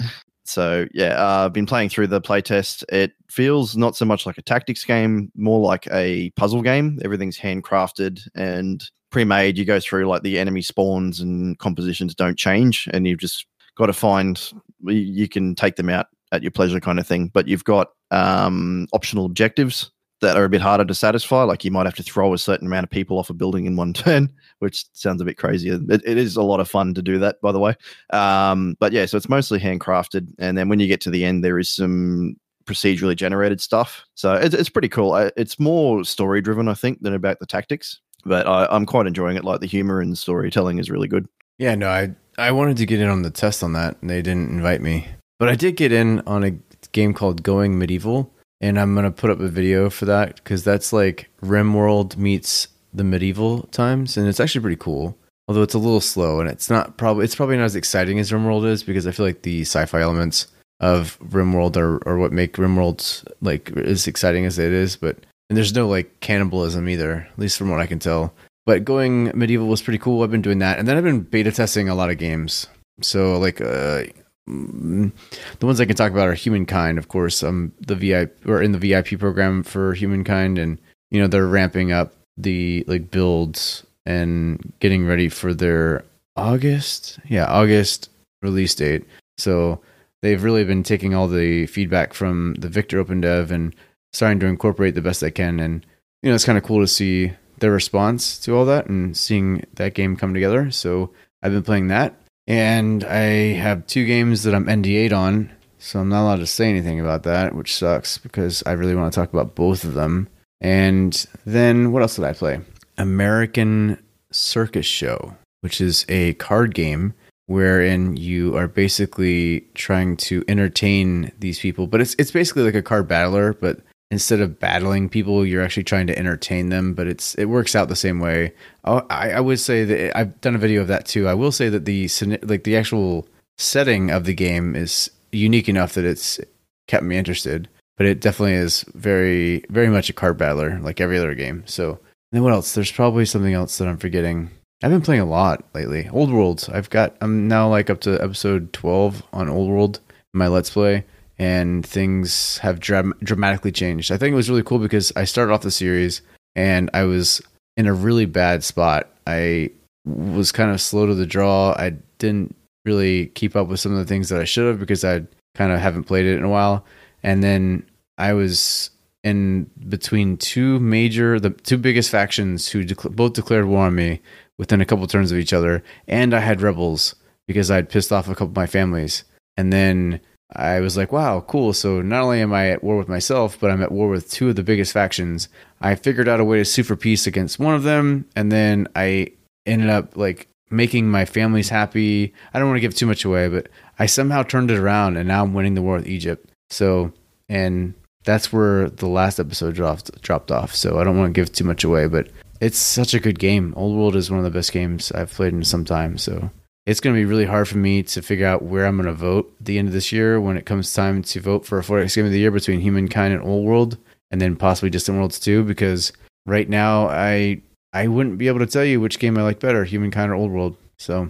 So yeah, uh, I've been playing through the playtest. It feels not so much like a tactics game, more like a puzzle game. Everything's handcrafted and pre-made. You go through like the enemy spawns and compositions don't change, and you've just got to find. You can take them out at your pleasure, kind of thing. But you've got um, optional objectives that are a bit harder to satisfy. Like you might have to throw a certain amount of people off a building in one turn, which sounds a bit crazy. It, it is a lot of fun to do that, by the way. Um, but yeah, so it's mostly handcrafted, and then when you get to the end, there is some procedurally generated stuff. So it's, it's pretty cool. It's more story driven, I think, than about the tactics. But I, I'm quite enjoying it. Like the humor and storytelling is really good. Yeah. No. I I wanted to get in on the test on that, and they didn't invite me. But I did get in on a game called Going Medieval, and I'm gonna put up a video for that because that's like RimWorld meets the medieval times, and it's actually pretty cool. Although it's a little slow, and it's not probably it's probably not as exciting as RimWorld is because I feel like the sci-fi elements of RimWorld are, are what make RimWorld like as exciting as it is. But and there's no like cannibalism either, at least from what I can tell. But going medieval was pretty cool. I've been doing that, and then I've been beta testing a lot of games. So like uh, the ones I can talk about are Humankind, of course. Um, the VIP or in the VIP program for Humankind, and you know they're ramping up the like builds and getting ready for their August, yeah, August release date. So they've really been taking all the feedback from the Victor Open Dev and starting to incorporate the best they can. And you know, it's kind of cool to see their response to all that and seeing that game come together. So I've been playing that, and I have two games that I'm NDA'd on, so I'm not allowed to say anything about that, which sucks because I really want to talk about both of them. And then what else did I play? American Circus Show, which is a card game wherein you are basically trying to entertain these people, but it's it's basically like a card battler, but instead of battling people, you're actually trying to entertain them. But it's it works out the same way. Oh, I, I would say that I've done a video of that too. I will say that the like the actual setting of the game is unique enough that it's kept me interested. But it definitely is very very much a card battler, like every other game. So then what else? There's probably something else that I'm forgetting. I've been playing a lot lately. Old Worlds. I've got. I'm now like up to episode 12 on Old World, my Let's Play, and things have dram- dramatically changed. I think it was really cool because I started off the series and I was in a really bad spot. I was kind of slow to the draw. I didn't really keep up with some of the things that I should have because I kind of haven't played it in a while. And then I was in between two major, the two biggest factions who dec- both declared war on me within a couple turns of each other, and I had rebels because I'd pissed off a couple of my families. And then I was like, wow, cool. So not only am I at war with myself, but I'm at war with two of the biggest factions. I figured out a way to sue for peace against one of them, and then I ended up like making my families happy. I don't want to give too much away, but I somehow turned it around, and now I'm winning the war with Egypt. So, and that's where the last episode dropped dropped off. So I don't want to give too much away, but it's such a good game. Old World is one of the best games I've played in some time. So it's going to be really hard for me to figure out where I'm going to vote at the end of this year when it comes time to vote for a 4X game of the year between Humankind and Old World, and then possibly Distant Worlds 2. Because right now, I I wouldn't be able to tell you which game I like better, Humankind or Old World. So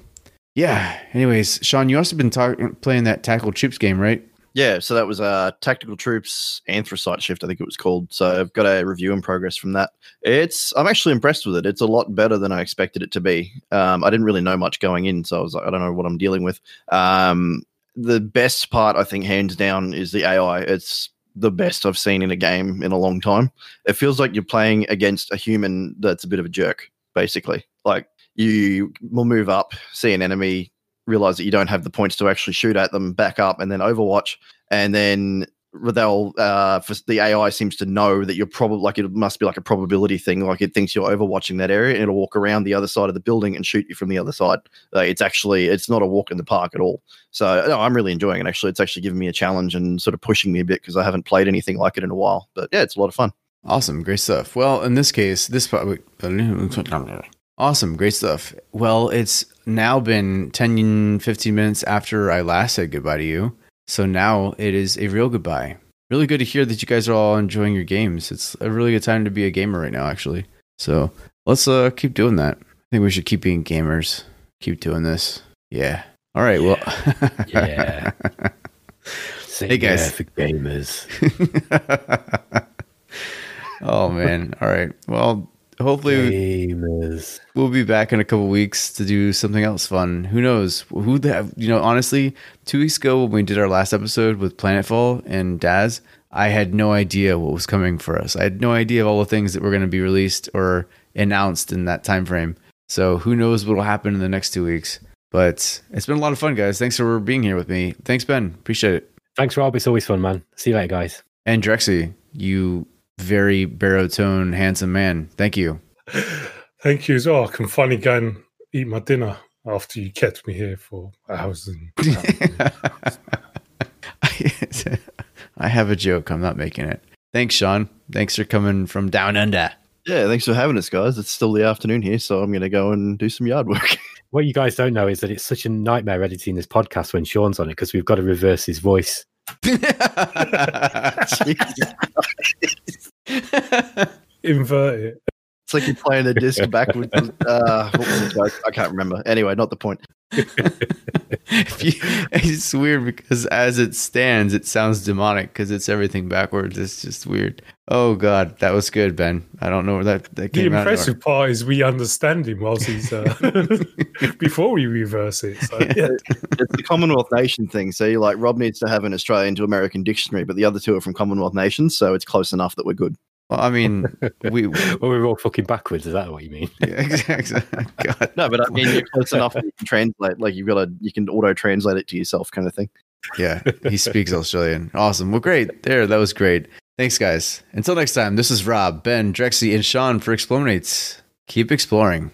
yeah. Anyways, Shaun, you also been playing that Tackle Chips game, right? Yeah, so that was uh, Tactical Troops Anthracite Shift, I think it was called. So I've got a review in progress from that. It's I'm actually impressed with it. It's a lot better than I expected it to be. Um, I didn't really know much going in, so I was like, I don't know what I'm dealing with. Um, the best part, I think, hands down, is the AI. It's the best I've seen in a game in a long time. It feels like you're playing against a human that's a bit of a jerk, basically. Like you will move up, see an enemy, realize that you don't have the points to actually shoot at them, back up, and then Overwatch, and then they'll uh, for the AI seems to know that you're probably like it must be like a probability thing, like it thinks you're overwatching that area, and it'll walk around the other side of the building and shoot you from the other side. It's actually it's not a walk in the park at all. So no, I'm really enjoying it. Actually, it's actually giving me a challenge and sort of pushing me a bit because I haven't played anything like it in a while. But yeah, it's a lot of fun. Awesome, great stuff. Well, in this case, this awesome, great stuff. Well, it's now been 10, 15 minutes after I last said goodbye to you. So now it is a real goodbye. Really good to hear that you guys are all enjoying your games. It's a really good time to be a gamer right now, actually. So let's uh, keep doing that. I think we should keep being gamers. Keep doing this. Yeah. All right. Well. Yeah. Say Hey, guys. yeah for gamers. oh man. All right. Well, hopefully Gamers. we'll be back in a couple weeks to do something else fun. Who knows? Who the you know? Honestly, two weeks ago when we did our last episode with Planetfall and Das, I had no idea what was coming for us. I had no idea of all the things that were going to be released or announced in that time frame. So who knows what will happen in the next two weeks? But it's been a lot of fun, guys. Thanks for being here with me. Thanks, Ben. Appreciate it. Thanks, Rob. It's always fun, man. See you later, guys. And Drexy, you very baritone, handsome man. Thank you. Thank you as well. I can finally go and eat my dinner after you kept me here for hours and hours. I have a joke. I'm not making it. Thanks, Shaun. Thanks for coming from down under. Yeah, thanks for having us, guys. It's still the afternoon here, so I'm going to go and do some yard work. What you guys don't know is that it's such a nightmare editing this podcast when Shaun's on it because we've got to reverse his voice. Invert it. It's like you're playing a disc backwards. Uh, what was the joke? I can't remember. Anyway, not the point. You- it's weird because as it stands, it sounds demonic because it's everything backwards. It's just weird. Oh God, that was good, Ben. I don't know where that that The came out. impressive part is we understand him whilst he's uh, before we reverse it. So yeah, It's the Commonwealth nation thing. So, you're like, Rob needs to have an Australian to American dictionary, but the other two are from Commonwealth nations, so it's close enough that we're good. Well, I mean, we. Well, we're all fucking backwards. Is that what you mean? Yeah, exactly. God. No, but I mean, you're close enough that you can translate. Like, you've got to, you can auto translate it to yourself, kind of thing. Yeah, he speaks Australian. Awesome. Well, great. There, that was great. Thanks, guys. Until next time, this is Rob, Ben, Drexy, and Shaun for Explorminates. Keep exploring.